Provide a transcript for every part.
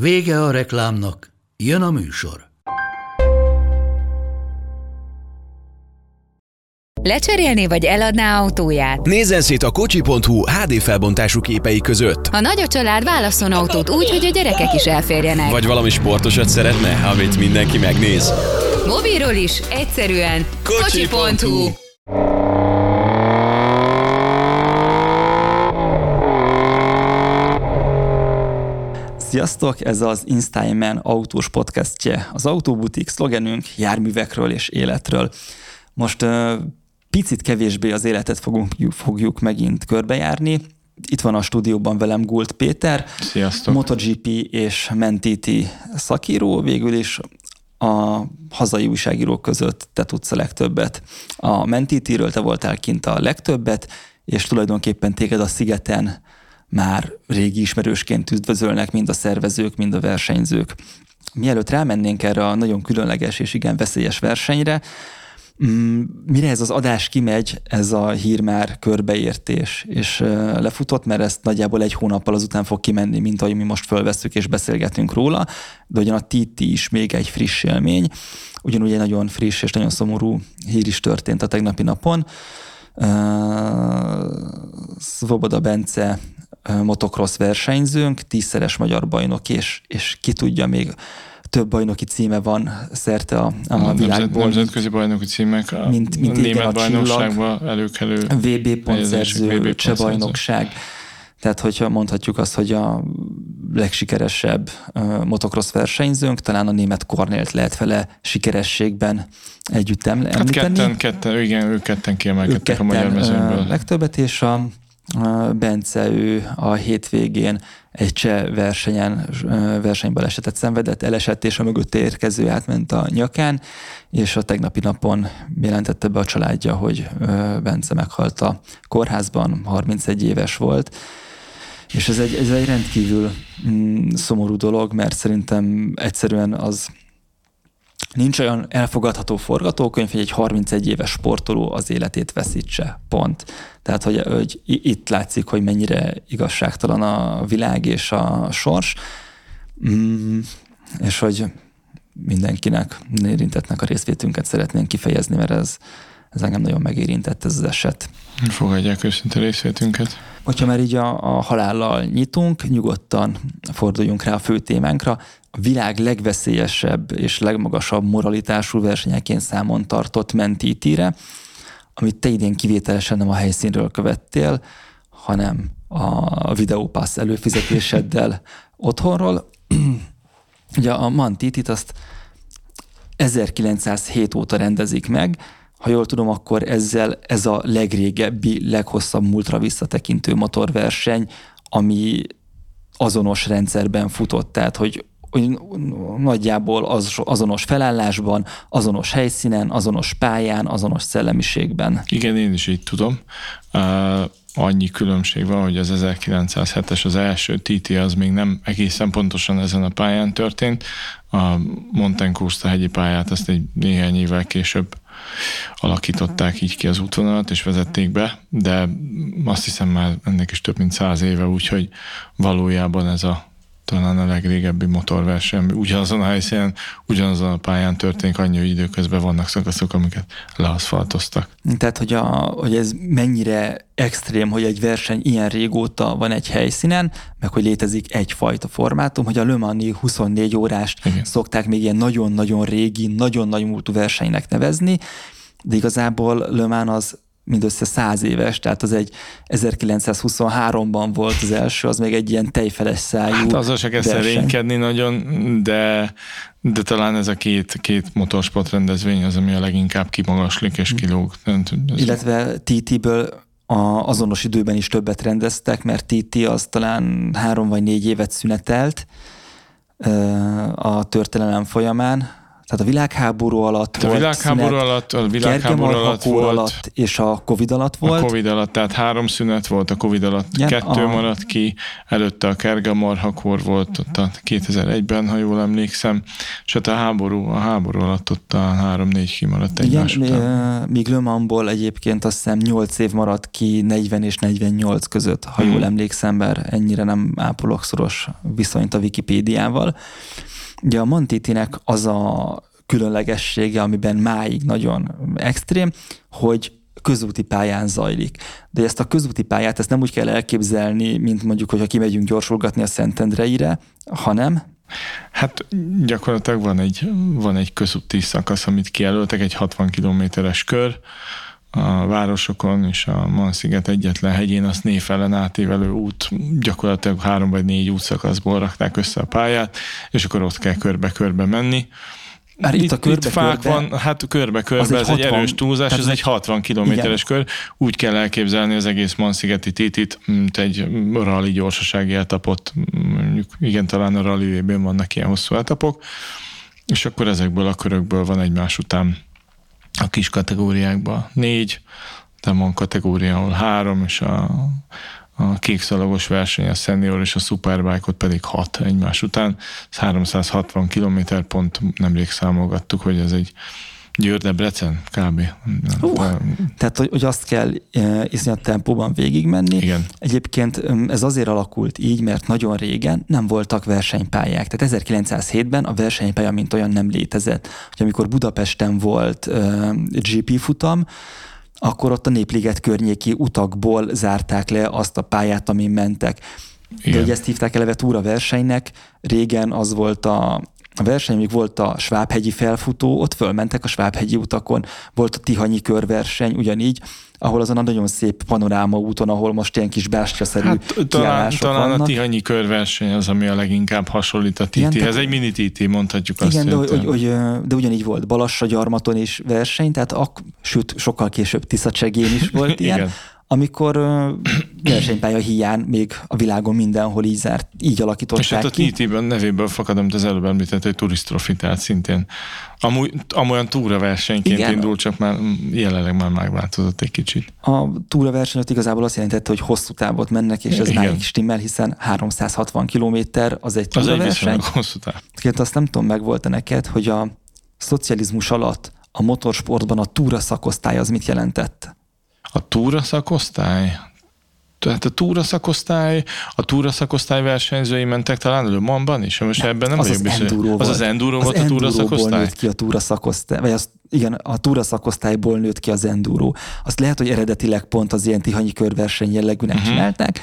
Vége a reklámnak, jön a műsor. Lecserélni vagy eladná autóját? Nézzen szét a kocsi.hu HD felbontású képei között. A nagy a család válasszon autót úgy, hogy a gyerekek is elférjenek. Vagy valami sportosat szeretne, amit mindenki megnéz. Mobilról is, egyszerűen Kocsi.hu. kocsi.hu. Sziasztok, ez az Instagram autós podcastje. Az Autóbutik szlogenünk járművekről és életről. Most uh, picit kevésbé az életet fogunk, fogjuk megint körbejárni. Itt van a stúdióban velem Gult Péter, Sziasztok. MotoGP és Mentiti szakíró, végül is a hazai újságírók között te tudsz a legtöbbet. A Mentitiről te voltál kint a legtöbbet, és tulajdonképpen téged a szigeten már régi ismerősként üdvözölnek mind a szervezők, mind a versenyzők. Mielőtt rámennénk erre a nagyon különleges és igen veszélyes versenyre, mm, mire ez az adás kimegy, ez a hír már körbeértés, és lefutott, mert ezt nagyjából egy hónappal azután fog kimenni, mint ahogy mi most fölveszünk és beszélgetünk róla, de ugyan a TT is még egy friss élmény, ugyanúgy egy nagyon friss és nagyon szomorú hír is történt a tegnapi napon. Svoboda Bence motocross versenyzőnk, tízszeres magyar bajnok, és, és ki tudja, még több bajnoki címe van szerte a, a, A világból. nemzet, nemzetközi bajnoki címek, a Mint- mint igen, német a bajnokságban előkelő VB pontszerző, cseh bajnokság. Tehát, hogyha mondhatjuk azt, hogy a legsikeresebb ö, motocross versenyzőnk, talán a német Kornélt lehet vele sikerességben együtt eml- Hát említeni. ketten, ketten, igen, ők ketten kiemelkedtek a magyar mezőnyből. legtöbbet, és a Bence ő a hétvégén egy cseh versenyen, versenybalesetet szenvedett, elesett, és a mögött érkező átment a nyakán, és a tegnapi napon jelentette be a családja, hogy Bence meghalt a kórházban, 31 éves volt, és ez egy, ez egy rendkívül mm, szomorú dolog, mert szerintem egyszerűen az nincs olyan elfogadható forgatókönyv, hogy egy 31 éves sportoló az életét veszítse. Pont. Tehát, hogy, hogy itt látszik, hogy mennyire igazságtalan a világ és a sors, mm, és hogy mindenkinek, érintettnek a részvétünket szeretnénk kifejezni, mert ez, ez engem nagyon megérintett ez az eset. Fogadják őszinte részvétünket. Hogyha már így a, a halállal nyitunk, nyugodtan forduljunk rá a fő témánkra. A világ legveszélyesebb és legmagasabb moralitású versenyeként számon tartott mentítire, amit te idén kivételesen nem a helyszínről követtél, hanem a videópassz előfizetéseddel otthonról. Ugye a Mantitit azt 1907 óta rendezik meg, ha jól tudom, akkor ezzel ez a legrégebbi, leghosszabb múltra visszatekintő motorverseny, ami azonos rendszerben futott, tehát hogy nagyjából az, azonos felállásban, azonos helyszínen, azonos pályán, azonos szellemiségben. Igen, én is így tudom. Uh, annyi különbség van, hogy az 1907-es az első TT az még nem egészen pontosan ezen a pályán történt. A Montencosta hegyi pályát azt egy néhány évvel később alakították így ki az útvonalat, és vezették be, de azt hiszem már ennek is több mint száz éve, úgyhogy valójában ez a talán a legrégebbi motorverseny, ugyanazon a helyszínen, ugyanazon a pályán történik, annyi, hogy időközben vannak szakaszok, amiket leaszfaltoztak. Tehát, hogy, a, hogy ez mennyire extrém, hogy egy verseny ilyen régóta van egy helyszínen, meg hogy létezik egyfajta formátum, hogy a Le Mans 24 órást. Igen. szokták még ilyen nagyon-nagyon régi, nagyon nagy múltú versenynek nevezni, de igazából Le Mans az mindössze száz éves, tehát az egy 1923-ban volt az első, az még egy ilyen tejfeles szájú Hát azzal se kell szerénykedni nagyon, de, de talán ez a két, két motorsport rendezvény az, ami a leginkább kimagaslik és kilóg. Illetve TT-ből a, azonos időben is többet rendeztek, mert TT az talán három vagy négy évet szünetelt, a történelem folyamán, tehát a világháború alatt a volt világháború szünet, alatt, a világháború alatt volt, alatt és a Covid alatt volt. A Covid alatt, tehát három szünet volt, a Covid alatt Igen, kettő a... maradt ki, előtte a kergemarhakor volt, ott a 2001-ben, ha jól emlékszem, és hát a háború, a háború alatt ott a három-négy kimaradt egymás Igen, után. míg Le egyébként azt hiszem 8 év maradt ki 40 és 48 között, ha hmm. jól emlékszem, bár ennyire nem ápolok szoros viszonyt a Wikipédiával. Ugye a Montitinek az a különlegessége, amiben máig nagyon extrém, hogy közúti pályán zajlik. De ezt a közúti pályát ezt nem úgy kell elképzelni, mint mondjuk, hogyha kimegyünk gyorsulgatni a Szentendreire, hanem Hát gyakorlatilag van egy, van egy közúti szakasz, amit kijelöltek, egy 60 kilométeres kör, a városokon és a Mansziget egyetlen hegyén azt névfelen átívelő út, gyakorlatilag három vagy négy útszakaszból rakták össze a pályát, és akkor ott kell körbe-körbe menni. Már itt, itt a körbe, itt fák körbe, van, hát körbe-körbe, ez 60, egy erős túlzás, ez egy 60 kilométeres kör. Úgy kell elképzelni az egész Manszigeti titit, mint egy rally gyorsasági etapot, mondjuk igen, talán a rally vannak ilyen hosszú etapok, és akkor ezekből a körökből van egymás után a kis kategóriákban négy, de van kategória, ahol három, és a, a kékszalagos verseny, a senior és a superbike pedig hat egymás után. Ez 360 km pont nemrég számolgattuk, hogy ez egy Győr-Debrecen kb. Uh, tehát, hogy, hogy azt kell e, iszonyat tempóban végigmenni. Igen. Egyébként ez azért alakult így, mert nagyon régen nem voltak versenypályák. Tehát 1907-ben a versenypálya mint olyan nem létezett. Hogy amikor Budapesten volt e, GP futam, akkor ott a Népliget környéki utakból zárták le azt a pályát, amin mentek. Igen. De hogy ezt hívták eleve túra versenynek, régen az volt a, a verseny, még volt a Svábhegyi felfutó, ott fölmentek a Svábhegyi utakon, volt a Tihanyi körverseny, ugyanígy, ahol azon a nagyon szép panoráma úton, ahol most ilyen kis bástyaszerű hát, talán, talán a Tihanyi körverseny az, ami a leginkább hasonlít a TT. Ez egy mini TT, mondhatjuk azt. Igen, de, hogy, hogy, de ugyanígy volt Balassa gyarmaton is verseny, tehát ak, sőt, sokkal később Tiszacsegén is volt ilyen. Igen amikor versenypálya hiány még a világon mindenhol így zárt, így alakították És hát a TT-ben nevéből fakad, amit az előbb említett, egy turisztrofi, tehát szintén amúgy, amolyan túra versenyként Igen. indul, csak már jelenleg már megváltozott egy kicsit. A túra versenyt igazából azt jelentette, hogy hosszú távot mennek, és ez már stimmel, hiszen 360 kilométer az egy túra az egy hosszú táv. Két azt nem tudom, meg volt neked, hogy a szocializmus alatt a motorsportban a túra szakosztály az mit jelentett? A túra szakosztály? Tehát a túra szakosztály, a túra szakosztály versenyzői mentek talán Le Mansban is, most nem, ebben nem az vagyok az biztos. Az az enduro az volt a túra szakosztály? nőtt ki a túra szakosztály, vagy az, igen, a túra szakosztályból nőtt ki az enduro. Azt lehet, hogy eredetileg pont az ilyen tihanyi körverseny jellegűnek uh-huh. csinálták,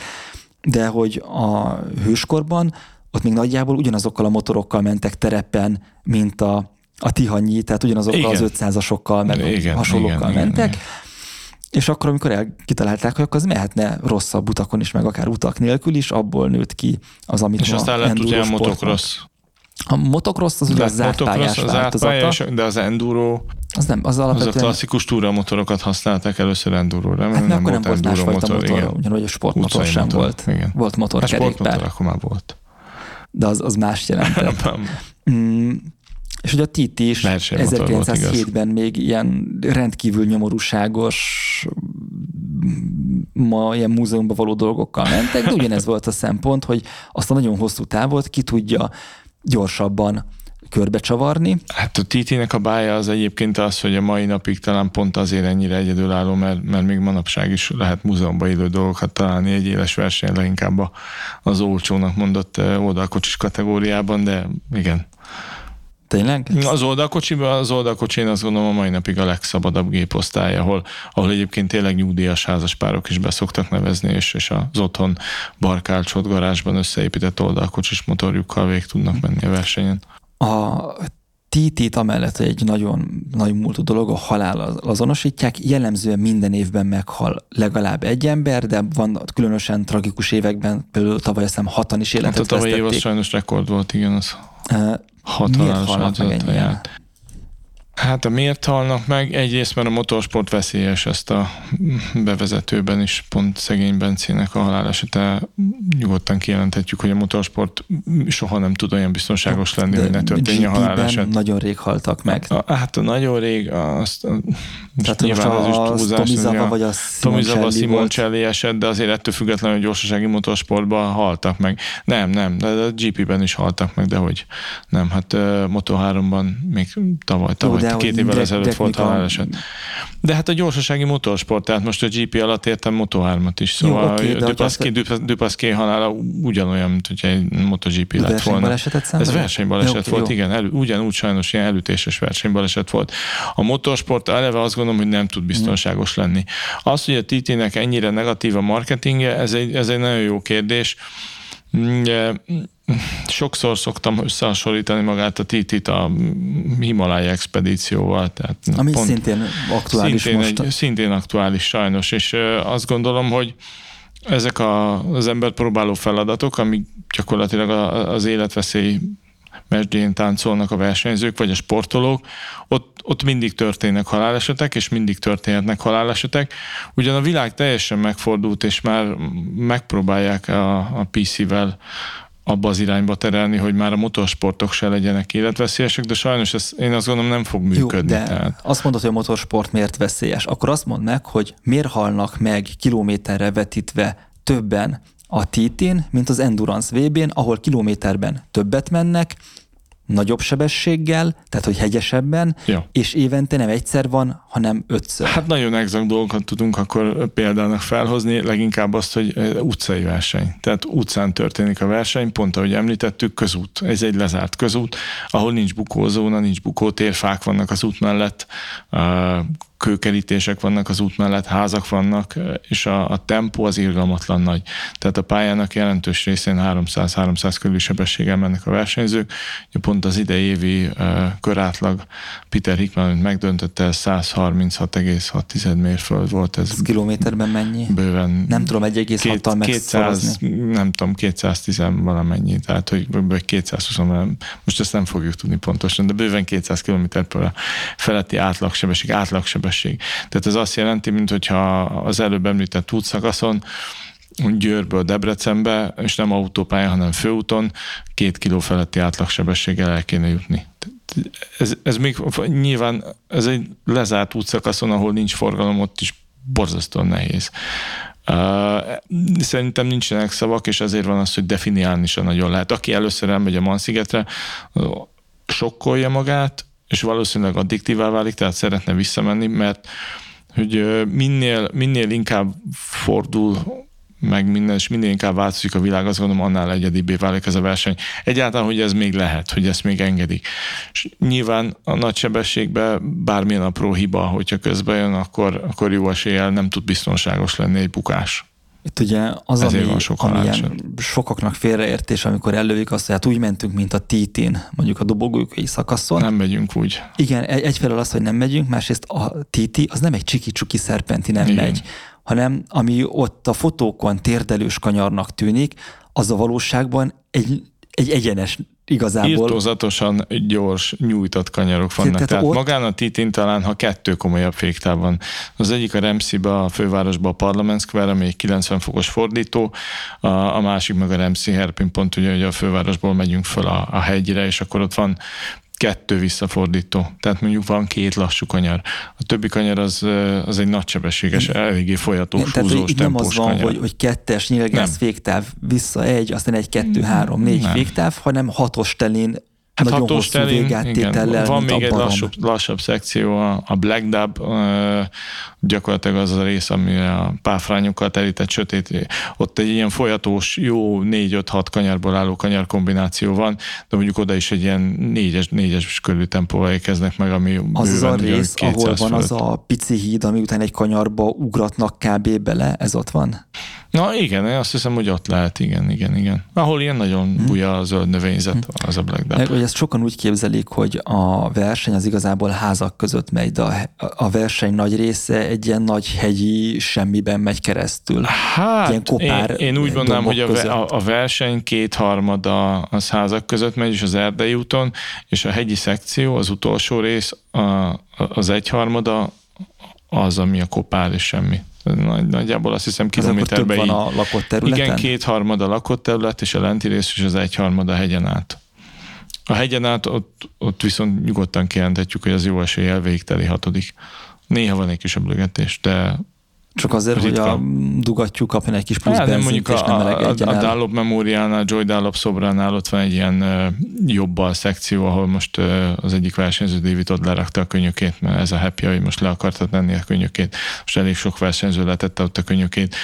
de hogy a hőskorban ott még nagyjából ugyanazokkal a motorokkal mentek terepen, mint a, a tihanyi, tehát ugyanazokkal igen. az 500-asokkal, meg igen, hasonlókkal igen, mentek. Igen, igen és akkor, amikor elkitalálták, hogy akkor az mehetne rosszabb utakon is, meg akár utak nélkül is, abból nőtt ki az, amit És aztán lett ugye a motocross. A motocross az ugye a zárt pályás az változata. de az enduro az nem, az alapvetően... Az a klasszikus túramotorokat használták először enduro-ra, hát nem, akkor nem volt másfajta motor, motor igen. ugyanúgy a sportmotor sem motor, volt. Igen. Volt motorkerékpár. A sportmotor akkor már volt. De az, az más jelentett. mm, és ugye a TT is 1907-ben még ilyen rendkívül nyomorúságos ma ilyen múzeumban való dolgokkal mentek, de ugyanez volt a szempont, hogy azt a nagyon hosszú távot ki tudja gyorsabban körbecsavarni. Hát a TT-nek a bája az egyébként az, hogy a mai napig talán pont azért ennyire egyedülálló, mert, mert még manapság is lehet múzeumban élő dolgokat találni egy éles verseny, leginkább az olcsónak mondott eh, oldalkocsis kategóriában, de igen, Tényleg? Az oldalkocsiban, az oldalkocsin azt gondolom a mai napig a legszabadabb géposztály, ahol, ahol egyébként tényleg nyugdíjas házaspárok is beszoktak nevezni, és, és az otthon barkálcsot garázsban összeépített oldalkocsis motorjukkal végig tudnak menni a versenyen. A TT-t amellett egy nagyon nagy múltú dolog, a halál azonosítják. Jellemzően minden évben meghal legalább egy ember, de van különösen tragikus években, például tavaly azt hiszem hatan is életet hát a tavalyi év az sajnos rekord volt, igen. Az. Hat Miért halnak meg ennyien? Hát a miért halnak meg? Egyrészt, mert a motorsport veszélyes, ezt a bevezetőben is pont szegény Bencének a halálesete nyugodtan kijelenthetjük, hogy a motorsport soha nem tud olyan biztonságos lenni, De hogy ne történjen haláleset. nagyon rég haltak meg. A, hát a nagyon rég, azt, Tehát most a, a Tomizava vagy a Tomizava Simoncelli volt. Simoncelli eset, de azért ettől függetlenül a gyorsasági motorsportban haltak meg. Nem, nem, de a GP-ben is haltak meg, de hogy nem, hát uh, Moto3-ban még tavaly, tavaly de két évvel ezelőtt volt haláleset. De hát a gyorsasági motorsport, tehát most a GP alatt értem Moto3-at is, szóval de a hogy Dupaszki, azt- Dupaszki halála ugyanolyan, mint hogyha egy MotoGP lett volna. Ez versenybaleset Jó, oké, volt, jó. igen, elő, ugyanúgy sajnos ilyen elütéses versenybaleset volt. A motorsport eleve azt gondolom, hogy nem tud biztonságos lenni. Az, hogy a TT-nek ennyire negatív a marketingje, ez egy, ez egy nagyon jó kérdés. Ugye, Sokszor szoktam összehasonlítani magát a TT-t a Himalaya expedícióval. Tehát Ami szintén aktuális szintén, most. Egy, szintén aktuális sajnos, és azt gondolom, hogy ezek a, az ember próbáló feladatok, amik gyakorlatilag az életveszély mesdjén táncolnak a versenyzők, vagy a sportolók, ott, ott mindig történnek halálesetek, és mindig történhetnek halálesetek. Ugyan a világ teljesen megfordult, és már megpróbálják a, a PC-vel abba az irányba terelni, hogy már a motorsportok se legyenek életveszélyesek, de sajnos ez én azt gondolom nem fog Jó, működni. de tehát. azt mondod, hogy a motorsport miért veszélyes. Akkor azt mondd meg, hogy miért halnak meg kilométerre vetítve többen a TT-n, mint az Endurance VB-n, ahol kilométerben többet mennek, nagyobb sebességgel, tehát hogy hegyesebben, Ja. és évente nem egyszer van, hanem ötször. Hát nagyon exakt dolgokat tudunk akkor példának felhozni, leginkább azt, hogy eh, utcai verseny. Tehát utcán történik a verseny, pont ahogy említettük, közút. Ez egy lezárt közút, ahol nincs bukózóna, nincs bukótér, fák vannak az út mellett, eh, kőkerítések vannak az út mellett, házak vannak, és a, a tempó az irgalmatlan nagy. Tehát a pályának jelentős részén 300-300 körüli sebességgel mennek a versenyzők. Pont az idei évi uh, körátlag Peter Hickman megdöntötte, ez 136,6 mérföld volt. Ez Ez kilométerben mennyi? bőven Nem tudom 1,6-tal két- 200, megszorozni. nem tudom, 210 valamennyi, tehát hogy vagy 220, valami- most ezt nem fogjuk tudni pontosan, de bőven 200 km per feletti átlagsebesség, átlagsebesség. Tehát ez azt jelenti, mint hogyha az előbb említett útszakaszon Győrből Debrecenbe, és nem autópályán, hanem főúton, két kiló feletti átlagsebességgel el kéne jutni. Ez, ez még nyilván ez egy lezárt útszakaszon, ahol nincs forgalom, ott is borzasztóan nehéz. Szerintem nincsenek szavak, és ezért van az, hogy definiálni sem nagyon lehet. Aki először elmegy a Manszigetre, sokkolja magát, és valószínűleg addiktívá válik, tehát szeretne visszamenni, mert hogy minél, minél inkább fordul meg minden, és minél inkább változik a világ, azt gondolom, annál egyedibbé válik ez a verseny. Egyáltalán, hogy ez még lehet, hogy ezt még engedik. És nyilván a nagy sebességben bármilyen apró hiba, hogyha közben jön, akkor, akkor jó eséllyel nem tud biztonságos lenni egy bukás. Itt ugye az, Ezért ami, sok ami ilyen sokaknak félreértés, amikor elővik azt, hogy hát úgy mentünk, mint a TT-n, mondjuk a dobogókai szakaszon. Nem megyünk úgy. Igen, egy- egyfelől az, hogy nem megyünk, másrészt a TT az nem egy csiki-csuki szerpenti nem Igen. megy, hanem ami ott a fotókon térdelős kanyarnak tűnik, az a valóságban egy, egy egyenes igazából. Írtózatosan gyors, nyújtott kanyarok vannak. Tehát Tehát, ott- magán a titin talán, ha kettő komolyabb van. Az egyik a Remszibe, a fővárosba a Parliament Square, ami egy 90 fokos fordító, a, a másik meg a Remszi Herpin pont, ugye, hogy a fővárosból megyünk föl a, a hegyre, és akkor ott van kettő visszafordító. Tehát mondjuk van két lassú kanyar. A többi kanyar az, az egy nagysebességes, eléggé folyatós, tehát húzós, itt nem az van, kanyar. hogy, hogy kettes nyílgász féktáv vissza egy, aztán egy, kettő, három, négy Nem. féktáv, hanem hatos telén Hát nagyon hatós hosszú telén, végáttétellel, igen, van még egy lassabb, lassabb szekció, a, a Black Dub, gyakorlatilag az a rész, ami a páfrányokkal terített sötét, ott egy ilyen folyatós, jó 4-5-6 kanyarból álló kanyar kombináció van, de mondjuk oda is egy ilyen négyes, négyes körül tempóval érkeznek meg, ami Az az a rész, 200 ahol van az fölött. a pici híd, ami után egy kanyarba ugratnak kb. bele, ez ott van? Na igen, én azt hiszem, hogy ott lehet, igen, igen, igen. Ahol ilyen nagyon hmm. buja a zöld növényzet, hmm. az a Black Dap. Hogy ezt sokan úgy képzelik, hogy a verseny az igazából házak között megy, de a, verseny nagy része egy ilyen nagy hegyi semmiben megy keresztül. Hát, ilyen kopár én, én úgy mondanám, hogy a, a verseny kétharmada az házak között megy, és az erdei úton, és a hegyi szekció, az utolsó rész, a, az egyharmada az, ami a kopár és semmi. Nagy, nagyjából azt hiszem kilométerben. van a lakott területen? Igen, kétharmad a lakott terület, és a lenti rész is az egyharmad a hegyen át. A hegyen át ott, ott viszont nyugodtan kijelenthetjük, hogy az jó eséllyel végteli hatodik. Néha van egy kis öblögetés, de csak azért, ritka. hogy a dugattyú kapjon egy kis plusz hát, benzint, mondjuk és nem a, a, a Dallop Memoriálnál, Joy Dallop szobránál ott van egy ilyen uh, jobbal szekció, ahol most uh, az egyik versenyző David ott lerakta a könyökét, mert ez a happy, hogy most le akarta tenni a könyökét. Most elég sok versenyző letette ott a könyökét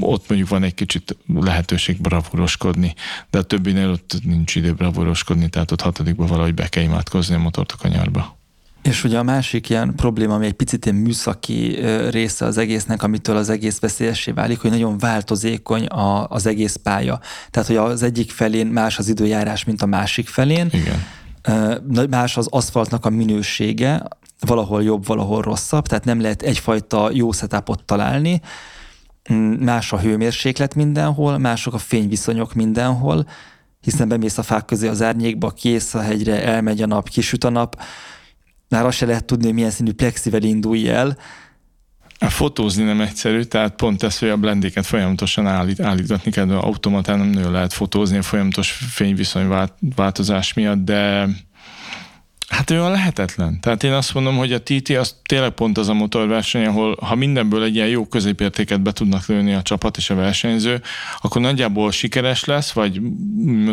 ott mondjuk van egy kicsit lehetőség bravúroskodni, de a többinél ott nincs idő bravúroskodni, tehát ott hatodikban valahogy be kell imádkozni a motort a kanyarba. És ugye a másik ilyen probléma, ami egy picit ilyen műszaki része az egésznek, amitől az egész veszélyessé válik, hogy nagyon változékony a, az egész pálya. Tehát, hogy az egyik felén más az időjárás, mint a másik felén. Igen. Más az aszfaltnak a minősége, valahol jobb, valahol rosszabb, tehát nem lehet egyfajta jó setupot találni. Mm, más a hőmérséklet mindenhol, mások a fényviszonyok mindenhol, hiszen bemész a fák közé az árnyékba, kész a hegyre, elmegy a nap, kisüt a nap, már azt se lehet tudni, hogy milyen színű plexivel indulj el. A fotózni nem egyszerű, tehát pont ez, hogy a blendéket folyamatosan állít, állítgatni kell, automatán nem nagyon lehet fotózni a folyamatos fényviszony változás miatt, de Hát olyan lehetetlen. Tehát én azt mondom, hogy a TT az tényleg pont az a motorverseny, ahol ha mindenből egy ilyen jó középértéket be tudnak lőni a csapat és a versenyző, akkor nagyjából sikeres lesz, vagy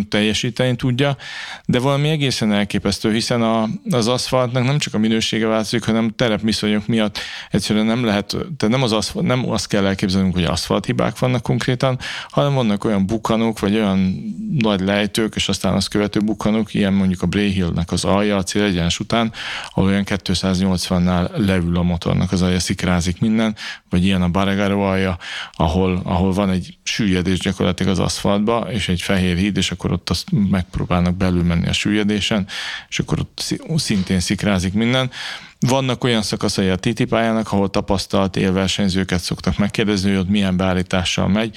teljesíteni tudja, de valami egészen elképesztő, hiszen a, az aszfaltnak nem csak a minősége változik, hanem terepviszonyok miatt egyszerűen nem lehet, tehát nem, az aszfalt, nem azt kell elképzelnünk, hogy aszfalt hibák vannak konkrétan, hanem vannak olyan bukanok, vagy olyan nagy lejtők, és aztán azt követő bukanok, ilyen mondjuk a Bray Hill-nek az alja, a egyens után, ahol olyan 280-nál leül a motornak az alja, szikrázik minden, vagy ilyen a Baregaro alja, ahol, ahol van egy süllyedés gyakorlatilag az aszfaltba, és egy fehér híd, és akkor ott azt megpróbálnak belül menni a süllyedésen, és akkor ott szintén szikrázik minden. Vannak olyan szakaszai a TT pályának, ahol tapasztalt élversenyzőket szoktak megkérdezni, hogy ott milyen beállítással megy.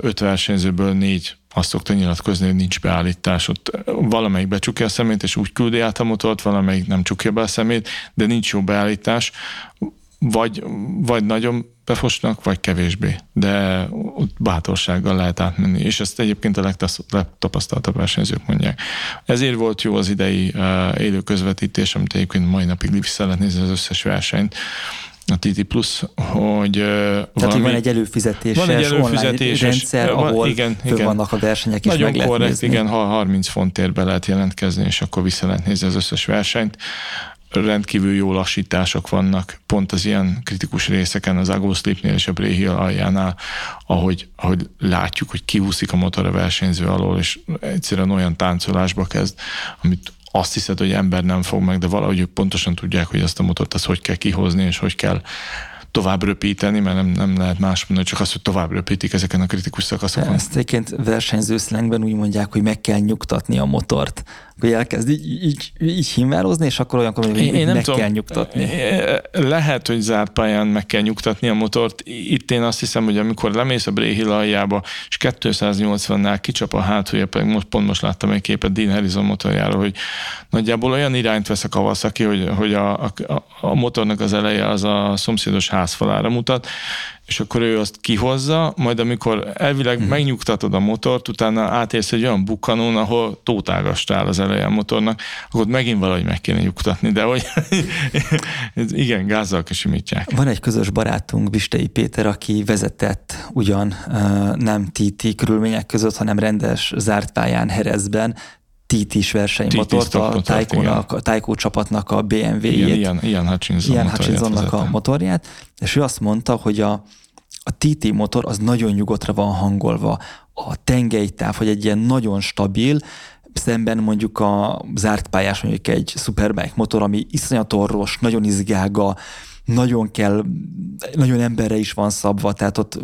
Öt versenyzőből négy azt szokta nyilatkozni, hogy nincs beállítás. Ott valamelyik becsukja a szemét, és úgy küldi át a motort, valamelyik nem csukja be a szemét, de nincs jó beállítás. Vagy, vagy nagyon befosnak, vagy kevésbé. De ott bátorsággal lehet átmenni, és ezt egyébként a legtapasztaltabb versenyzők mondják. Ezért volt jó az idei uh, élő közvetítés, amit egyébként mai napig vissza lehet nézni az összes versenyt, a TT Plus, hogy Tehát, valami, van egy előfizetéses, van egy előfizetéses rendszer, van, ahol igen, igen. vannak a versenyek, és Nagyon meg korrekt, nézni. igen, ha 30 fontért be lehet jelentkezni, és akkor vissza lehet nézni az összes versenyt rendkívül jó lassítások vannak pont az ilyen kritikus részeken, az Agoslipnél és a Bréhill aljánál, ahogy, ahogy látjuk, hogy kihúszik a motor a versenyző alól, és egyszerűen olyan táncolásba kezd, amit azt hiszed, hogy ember nem fog meg, de valahogy ők pontosan tudják, hogy ezt a motort azt hogy kell kihozni, és hogy kell tovább röpíteni, mert nem, nem lehet más mondani, csak azt, hogy tovább röpítik ezeken a kritikus szakaszokon. Ezt egyébként versenyző szlengben úgy mondják, hogy meg kell nyugtatni a motort hogy elkezd így, így, így himvározni, és akkor olyankor hogy én, én nem meg tudom, kell nyugtatni. Lehet, hogy zárt pályán meg kell nyugtatni a motort. Itt én azt hiszem, hogy amikor lemész a Bréhill aljába, és 280-nál kicsap a hátulja, pedig most pont most láttam egy képet Dean Harrison motorjáról, hogy nagyjából olyan irányt vesz a Kawasaki, hogy, hogy a, a, a motornak az eleje az a szomszédos házfalára mutat, és akkor ő azt kihozza, majd amikor elvileg hmm. megnyugtatod a motort, utána átérsz egy olyan bukkanón, ahol tótágastál az eleje a motornak, akkor megint valahogy meg kéne nyugtatni, de hogy igen, gázzal kesimítják. Van egy közös barátunk, Bistei Péter, aki vezetett ugyan nem TT körülmények között, hanem rendes zárt pályán Herezben, TT-s versenymotort, a Taiko csapatnak a BMW-jét. Ian, Ian Hutchinson Ian Hutchinsonnak a motorját, és ő azt mondta, hogy a, a TT motor az nagyon nyugodtra van hangolva. A tengelytáv, hogy egy ilyen nagyon stabil, szemben mondjuk a zárt pályás, mondjuk egy Superbike motor, ami iszonyat orvos, nagyon izgága, nagyon kell, nagyon emberre is van szabva, tehát ott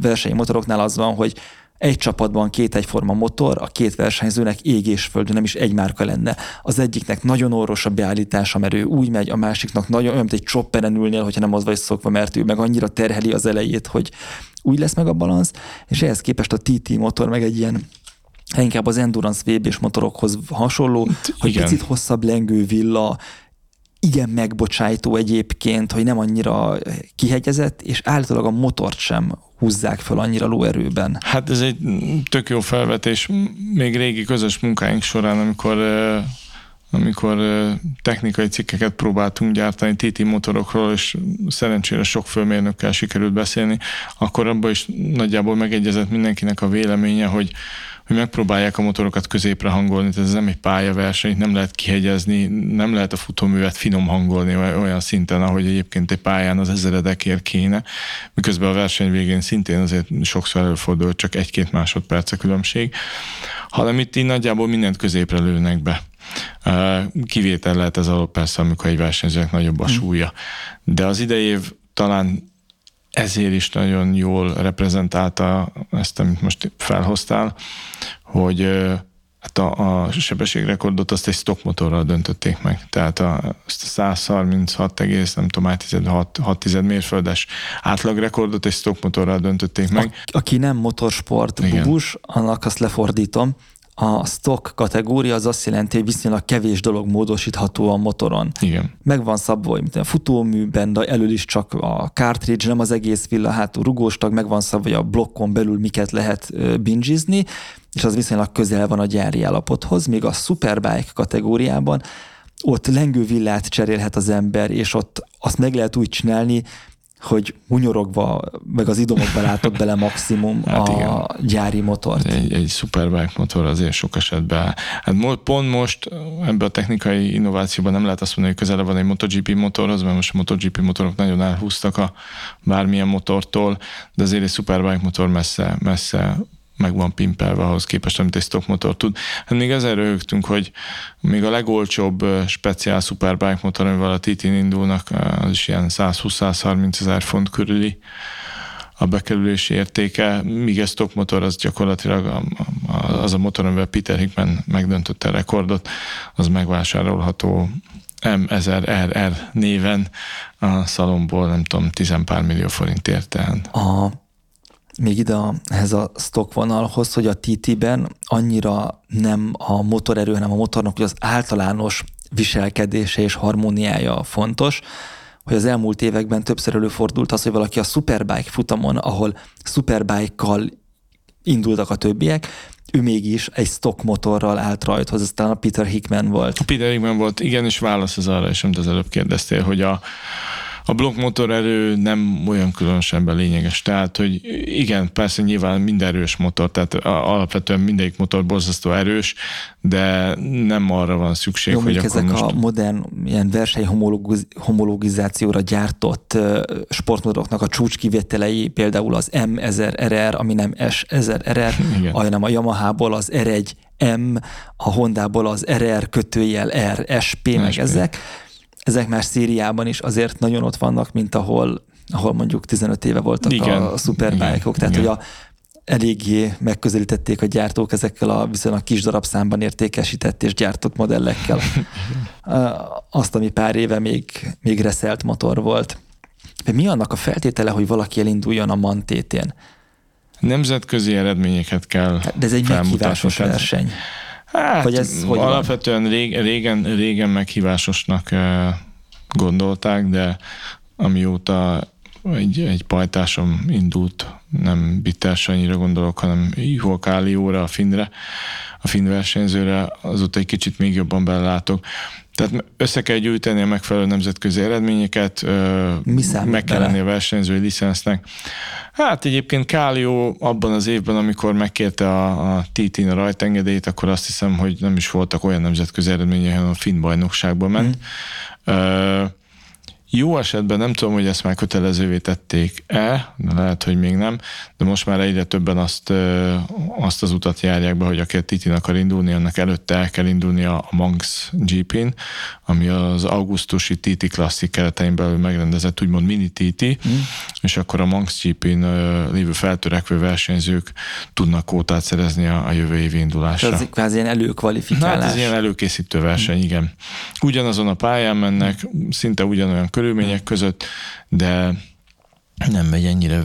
versenymotoroknál az van, hogy egy csapatban két egyforma motor, a két versenyzőnek ég és föld, nem is egy márka lenne. Az egyiknek nagyon orvos a beállítása, mert ő úgy megy, a másiknak nagyon olyan, mint egy chopperen ülnél, hogyha nem az vagy szokva, mert ő meg annyira terheli az elejét, hogy úgy lesz meg a balansz, és ehhez képest a TT motor meg egy ilyen inkább az Endurance VB-s motorokhoz hasonló, hogy Igen. picit hosszabb lengő villa, igen megbocsájtó egyébként, hogy nem annyira kihegyezett, és állítólag a motort sem húzzák fel annyira lóerőben. Hát ez egy tök jó felvetés. Még régi közös munkáink során, amikor amikor technikai cikkeket próbáltunk gyártani TT motorokról, és szerencsére sok főmérnökkel sikerült beszélni, akkor abban is nagyjából megegyezett mindenkinek a véleménye, hogy hogy megpróbálják a motorokat középre hangolni, tehát ez nem egy pályaverseny, nem lehet kihegyezni, nem lehet a futóművet finom hangolni olyan szinten, ahogy egyébként egy pályán az ezeredekért kéne, miközben a verseny végén szintén azért sokszor előfordul, csak egy-két másodperc a különbség, hanem itt így nagyjából mindent középre lőnek be. Kivétel lehet ez alól persze, amikor egy versenyzőnek nagyobb a hm. súlya. De az idei év talán ezért is nagyon jól reprezentálta ezt, amit most felhoztál, hogy hát a, a sebességrekordot azt egy stock motorral döntötték meg. Tehát a, azt a 136, nem tudom, 6, 6 mérföldes átlagrekordot egy stock motorral döntötték meg. A, aki nem motorsport bubus, annak azt lefordítom, a stock kategória az azt jelenti, hogy viszonylag kevés dolog módosítható a motoron. Igen. Meg van szabva, hogy a futóműben, de elől is csak a cartridge, nem az egész villa, hátul rugóstag, meg van szabva, hogy a blokkon belül miket lehet bingizni, és az viszonylag közel van a gyári állapothoz, míg a superbike kategóriában ott lengővillát cserélhet az ember, és ott azt meg lehet úgy csinálni, hogy hunyorogva, meg az idomokba látott bele maximum hát a igen. gyári motort. Egy, egy Superbike motor azért sok esetben. Hát pont most ebben a technikai innovációban nem lehet azt mondani, hogy közelebb van egy MotoGP motorhoz, mert most a MotoGP motorok nagyon elhúztak a bármilyen motortól, de azért egy Superbike motor messze, messze meg van pimpelve ahhoz képest, amit egy stock motor tud. Hát még ezzel röhögtünk, hogy még a legolcsóbb speciál superbike motor, amivel a Titin indulnak, az is ilyen 120-130 ezer font körüli a bekerülési értéke, míg a stock motor az gyakorlatilag az a motor, amivel Peter Hickman megdöntötte a rekordot, az megvásárolható M1000RR néven a szalomból, nem tudom, tizenpár millió forintért. Tehát. A még ide a, ehhez a stock vonalhoz, hogy a TT-ben annyira nem a motorerő, hanem a motornak hogy az általános viselkedése és harmóniája fontos, hogy az elmúlt években többször előfordult az, hogy valaki a Superbike futamon, ahol Superbike-kal indultak a többiek, ő mégis egy stock motorral állt rajthoz, aztán a Peter Hickman volt. A Peter Hickman volt, igen, és válasz az arra, és amit az előbb kérdeztél, hogy a, a blokkmotor erő nem olyan különösebben lényeges. Tehát, hogy igen, persze nyilván minden erős motor, tehát alapvetően mindegyik motor borzasztó erős, de nem arra van szükség, Jó, hogy akkor ezek most... a modern ilyen verseny homologizációra gyártott sportmotoroknak a csúcskivételei, például az M1000RR, ami nem S1000RR, hanem a Yamaha-ból az R1 M, a Honda-ból az RR kötőjel R, SP, SP. meg ezek ezek már Szíriában is azért nagyon ott vannak, mint ahol, ahol mondjuk 15 éve voltak igen, a szuperbájkok. Tehát, igen. hogy a, eléggé megközelítették a gyártók ezekkel a viszonylag kis darabszámban értékesített és gyártott modellekkel. Azt, ami pár éve még, még reszelt motor volt. De mi annak a feltétele, hogy valaki elinduljon a mantétén? Nemzetközi eredményeket kell hát, De ez egy meghívásos verseny. Hát, hogy ez hogy alapvetően rég, régen, régen meghívásosnak eh, gondolták, de amióta egy, egy pajtásom indult, nem Bitters annyira gondolok, hanem Ivo Kálióra, a Finre, a finn versenyzőre, azóta egy kicsit még jobban belelátok. Tehát össze kell gyűjteni a megfelelő nemzetközi eredményeket, Mi meg kell lenni a versenyzői licensznek. Hát egyébként Kálió abban az évben, amikor megkérte a, a TT-n a rajtengedélyt, akkor azt hiszem, hogy nem is voltak olyan nemzetközi eredményei, hanem a finn bajnokságban ment. Mm. Jó esetben nem tudom, hogy ezt már kötelezővé tették-e, de lehet, hogy még nem, de most már egyre többen azt, azt az utat járják be, hogy aki a Titin akar indulni, annak előtte el kell indulni a Manx GP-n, ami az augusztusi TT Classic keretein belül megrendezett úgymond mini TT, mm. és akkor a Manx GP-n lévő feltörekvő versenyzők tudnak kótát szerezni a, a jövő évi indulásra. Ez kvázi ilyen előkvalifikálás. Hát ez ilyen előkészítő verseny, mm. igen. Ugyanazon a pályán mennek, szinte ugyanolyan körülmények között, de nem megy ennyire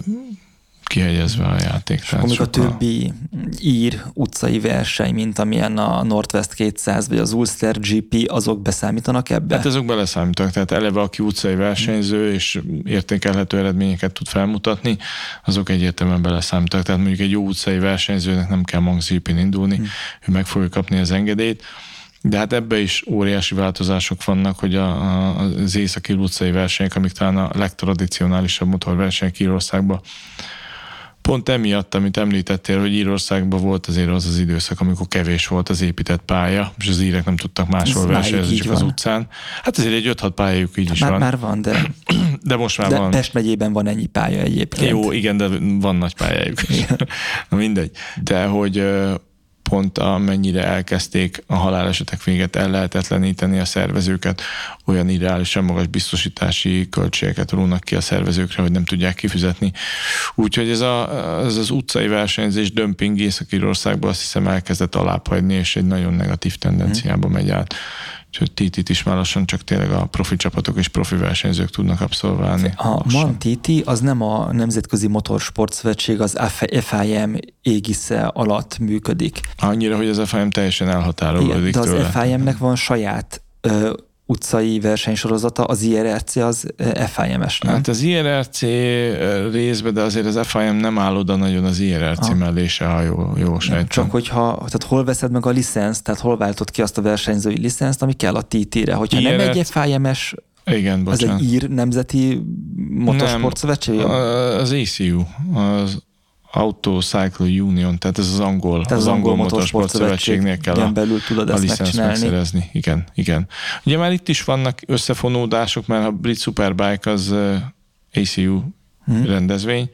kihegyezve a játék. És akkor a többi ír utcai verseny, mint amilyen a Northwest 200 vagy az Ulster GP, azok beszámítanak ebbe? Hát azok beleszámítanak, tehát eleve aki utcai versenyző és értékelhető eredményeket tud felmutatni, azok egyértelműen beleszámítanak. Tehát mondjuk egy jó utcai versenyzőnek nem kell Monks GP-n indulni, hmm. ő meg fogja kapni az engedélyt. De hát ebbe is óriási változások vannak, hogy a, a, az északi utcai versenyek, amik talán a legtradicionálisabb motorversenyek Írországban, pont emiatt, amit említettél, hogy Írországban volt azért az az időszak, amikor kevés volt az épített pálya, és az írek nem tudtak máshol versenyezni, csak van. az utcán. Hát azért egy 5-6 pályájuk így hát is már, van. Már van, de, de most már de van. Pest megyében van ennyi pálya egyébként. Jó, igen, de van nagy pályájuk. Na mindegy. De hogy pont amennyire elkezdték a halálesetek véget ellehetetleníteni a szervezőket, olyan ideálisan magas biztosítási költségeket rónak ki a szervezőkre, hogy nem tudják kifizetni. Úgyhogy ez, a, ez az utcai versenyzés dömping Észak-Írországban azt hiszem elkezdett alábbhagyni, és egy nagyon negatív tendenciába megy át. Úgyhogy TT-t is már lassan csak tényleg a profi csapatok és profi versenyzők tudnak abszolválni. A MAN TT az nem a Nemzetközi Motorsport Szövetség, az FIM égisze alatt működik. Annyira, hogy az FIM teljesen elhatárolódik De az. FIM-nek van saját ö, utcai versenysorozata, az IRRC az FIM-es, nem? Hát az IRRC részben, de azért az FIM nem áll oda nagyon az IRRC ah. mellé se, ha jó, jó sejtem. Csak hogyha, tehát hol veszed meg a licenszt, tehát hol váltod ki azt a versenyzői licenszt, ami kell a TT-re. Hogyha IRRC... nem egy FIM-es igen, bocsánat. Az egy ír nemzeti motorsportszövetség? Az ACU, az Auto Cycle Union, tehát ez az angol, tehát az, az angol, angol motorsport szövetségnél kell a, belül tudod a licenszt megszerezni. Igen, igen. Ugye már itt is vannak összefonódások, mert a Brit Superbike az ACU hmm. rendezvény,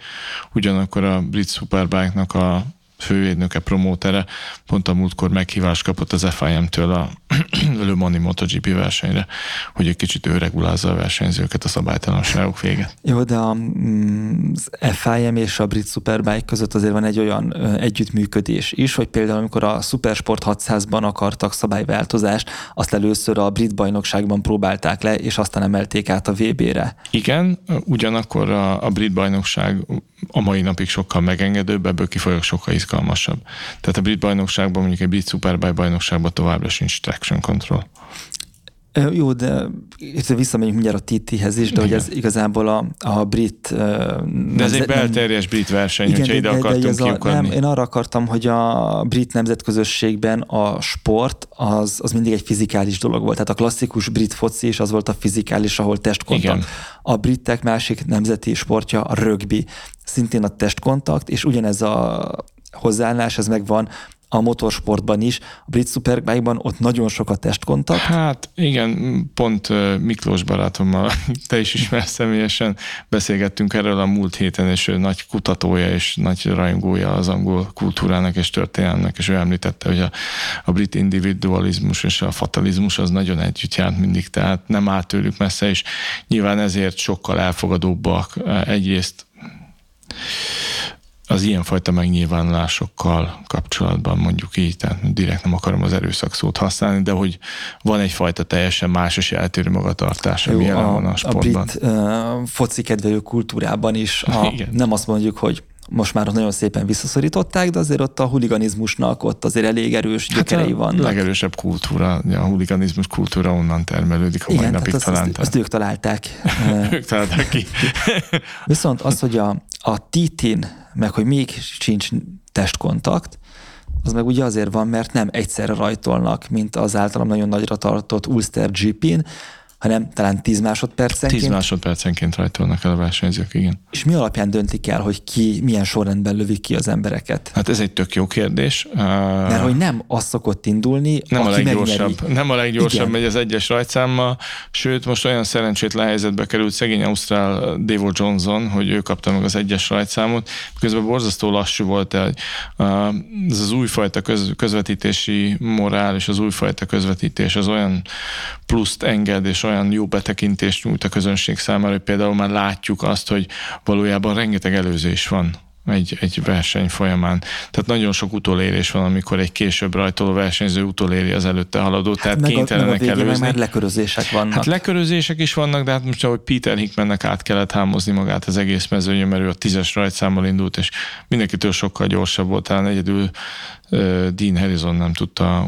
ugyanakkor a Brit Superbike-nak a fővédnöke, promótere, pont a múltkor meghívást kapott az FIM-től a Le Mani MotoGP versenyre, hogy egy kicsit ő regulázza a versenyzőket a szabálytalanságok véget. Jó, de mm, az FIM és a Brit Superbike között azért van egy olyan együttműködés is, hogy például amikor a Supersport 600-ban akartak szabályváltozást, azt először a brit bajnokságban próbálták le, és aztán emelték át a VB-re. Igen, ugyanakkor a, a brit bajnokság a mai napig sokkal megengedőbb, ebből kifolyólag sokkal izgalmasabb. Tehát a brit bajnokságban, mondjuk egy brit superbike bajnokságban továbbra sincs traction control. Jó, de visszamegyünk mindjárt a TT-hez is, de igen. hogy ez igazából a, a brit... De ez egy belterjes brit verseny, igen, hogyha ide de, akartunk de a, nem, Én arra akartam, hogy a brit nemzetközösségben a sport az, az mindig egy fizikális dolog volt. Tehát a klasszikus brit foci is az volt a fizikális, ahol testkontakt. Igen. A britek másik nemzeti sportja a rögbi, szintén a testkontakt, és ugyanez a hozzáállás, ez megvan a motorsportban is. A brit superbike-ban ott nagyon sok a testkontakt. Hát igen, pont Miklós barátommal, te is ismersz személyesen, beszélgettünk erről a múlt héten, és ő nagy kutatója és nagy rajongója az angol kultúrának és történelmnek, és ő említette, hogy a, a brit individualizmus és a fatalizmus az nagyon együtt járt mindig, tehát nem állt tőlük messze, és nyilván ezért sokkal elfogadóbbak egyrészt az ilyenfajta megnyilvánulásokkal kapcsolatban mondjuk így, tehát direkt nem akarom az erőszak szót használni, de hogy van egyfajta teljesen más és eltérő magatartás, ami jelen van a sportban. A brit uh, foci kedvelő kultúrában is a, nem azt mondjuk, hogy most már nagyon szépen visszaszorították, de azért ott a huliganizmusnak ott azért elég erős hát gyökerei hát vannak. A legerősebb kultúra, a huliganizmus kultúra onnan termelődik a mai Igen, napig azt, talán. Azt, azt ők találták. ők találták ki. Viszont az, hogy a, a titin, meg hogy még sincs testkontakt, az meg ugye azért van, mert nem egyszerre rajtolnak, mint az általam nagyon nagyra tartott Ulster GP-n, hanem talán 10 másodpercenként. 10 másodpercenként rajtolnak el a versenyzők, igen. És mi alapján döntik el, hogy ki milyen sorrendben lövik ki az embereket? Hát ez egy tök jó kérdés. Mert hogy nem az szokott indulni, nem aki a leggyorsabb, megnyeri. nem a leggyorsabb Igen. megy az egyes rajtszámmal, sőt most olyan szerencsétlen helyzetbe került szegény Ausztrál Davo Johnson, hogy ő kapta meg az egyes rajtszámot, közben borzasztó lassú volt el. Ez az újfajta köz, közvetítési morál és az újfajta közvetítés az olyan pluszt enged és olyan jó betekintést nyújt a közönség számára, hogy például már látjuk azt, hogy valójában rengeteg előzés van egy, egy verseny folyamán. Tehát nagyon sok utolérés van, amikor egy később rajtoló versenyző utoléri az előtte haladót, tehát meg a, meg a kénytelenek végén meg előzni. már lekörözések vannak. Hát lekörözések is vannak, de hát most ahogy Peter Hickmannek át kellett hámozni magát az egész mezőnyön, mert ő a tízes rajtszámmal indult, és mindenkitől sokkal gyorsabb volt, talán egyedül Dean Harrison nem tudta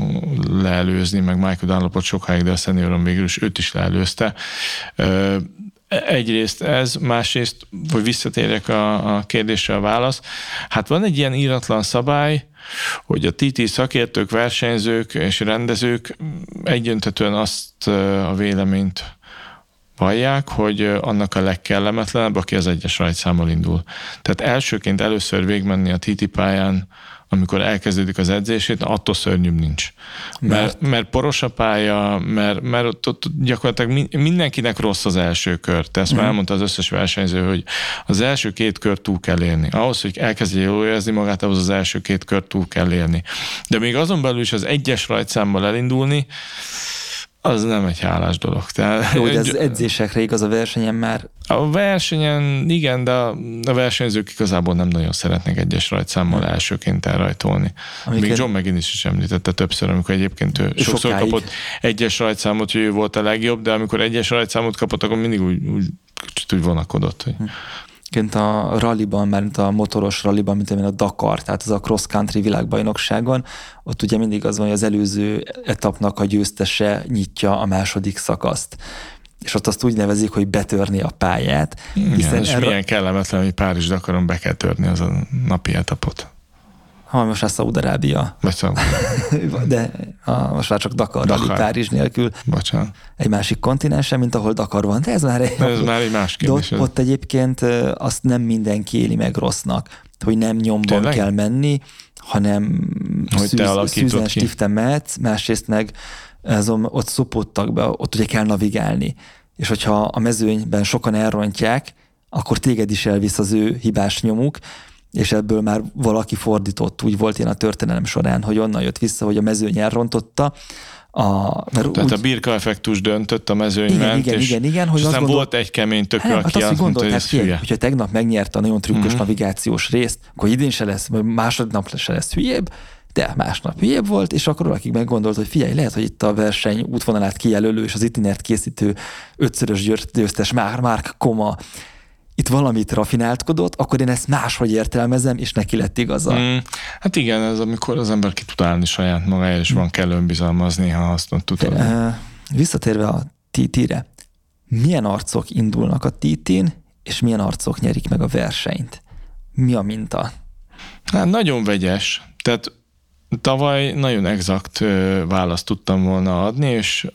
leelőzni, meg Michael Dunlopot sokáig, de a szenioron végül is őt is leelőzte. Egyrészt ez, másrészt, hogy visszatérjek a, a kérdésre a válasz. Hát van egy ilyen íratlan szabály, hogy a TT szakértők, versenyzők és rendezők egyöntetően azt a véleményt vallják, hogy annak a legkellemetlenebb, aki az egyes rajtszámmal indul. Tehát elsőként először végmenni a TT pályán, amikor elkezdődik az edzését, attól szörnyűbb nincs. Mert, mert poros a pálya, mert, mert ott, gyakorlatilag mindenkinek rossz az első kör. Te ezt már elmondta az összes versenyző, hogy az első két kör túl kell élni. Ahhoz, hogy elkezdje jól érezni magát, ahhoz az első két kör túl kell élni. De még azon belül is az egyes rajtszámmal elindulni, az nem egy hálás dolog. Tehát, Jó, de az edzésekre igaz a versenyen már. A versenyen igen, de a versenyzők igazából nem nagyon szeretnek egyes rajtszámmal elsőként elrajtolni. Amiket... Még John McGinnis is említette többször, amikor egyébként ő sokszor sokáig. kapott egyes rajtszámot, hogy ő volt a legjobb, de amikor egyes rajtszámot kapott, akkor mindig úgy, úgy kicsit úgy vonakodott. Hogy... Ként a ralliban, mert a motoros ralliban, mint a Dakar, tehát az a cross country világbajnokságon, ott ugye mindig az van, hogy az előző etapnak a győztese nyitja a második szakaszt és ott azt úgy nevezik, hogy betörni a pályát. Igen, és erről... milyen kellemetlen, hogy Párizs Dakaron be kell törni az a napi etapot. Ha most lesz Szaudarábia. Vagy De a, most már csak Dakar, Dakar. Párizs nélkül. Bocsánat. Egy másik kontinensen, mint ahol Dakar van. De ez már egy, de ez már egy más kérdés. Ott, ott egyébként azt nem mindenki éli meg rossznak, hogy nem nyomban Tényleg? kell menni, hanem hogy szűz, te szűzen stiften mehetsz, másrészt meg azon, ott szopottak be, ott ugye kell navigálni. És hogyha a mezőnyben sokan elrontják, akkor téged is elvisz az ő hibás nyomuk, és ebből már valaki fordított, úgy volt én a történelem során, hogy onnan jött vissza, hogy a mezőny elrontotta, a, mert Tehát úgy, a birka effektus döntött a mezőny igen, igen, és, igen, igen, hogy aztán gondol... volt egy kemény tökő, hát, aki azt, azt mondta, hogy ez hülye. Hogyha tegnap megnyerte a nagyon trükkös uh-huh. navigációs részt, akkor idén se lesz, vagy másodnap se lesz hülyébb, de másnap hülyébb volt, és akkor valaki meggondolt, hogy figyelj, lehet, hogy itt a verseny útvonalát kijelölő és az itinert készítő ötszörös győztes Mark Koma itt valamit rafináltkodott, akkor én ezt máshogy értelmezem, és neki lett igaza. Mm, hát igen, ez amikor az ember ki tud állni saját magáért, és mm. van kell önbizalmaz, néha azt tud uh, Visszatérve a TT-re, milyen arcok indulnak a TT-n, és milyen arcok nyerik meg a versenyt? Mi a minta? Hát nagyon vegyes. Tehát Tavaly nagyon exakt választ tudtam volna adni, és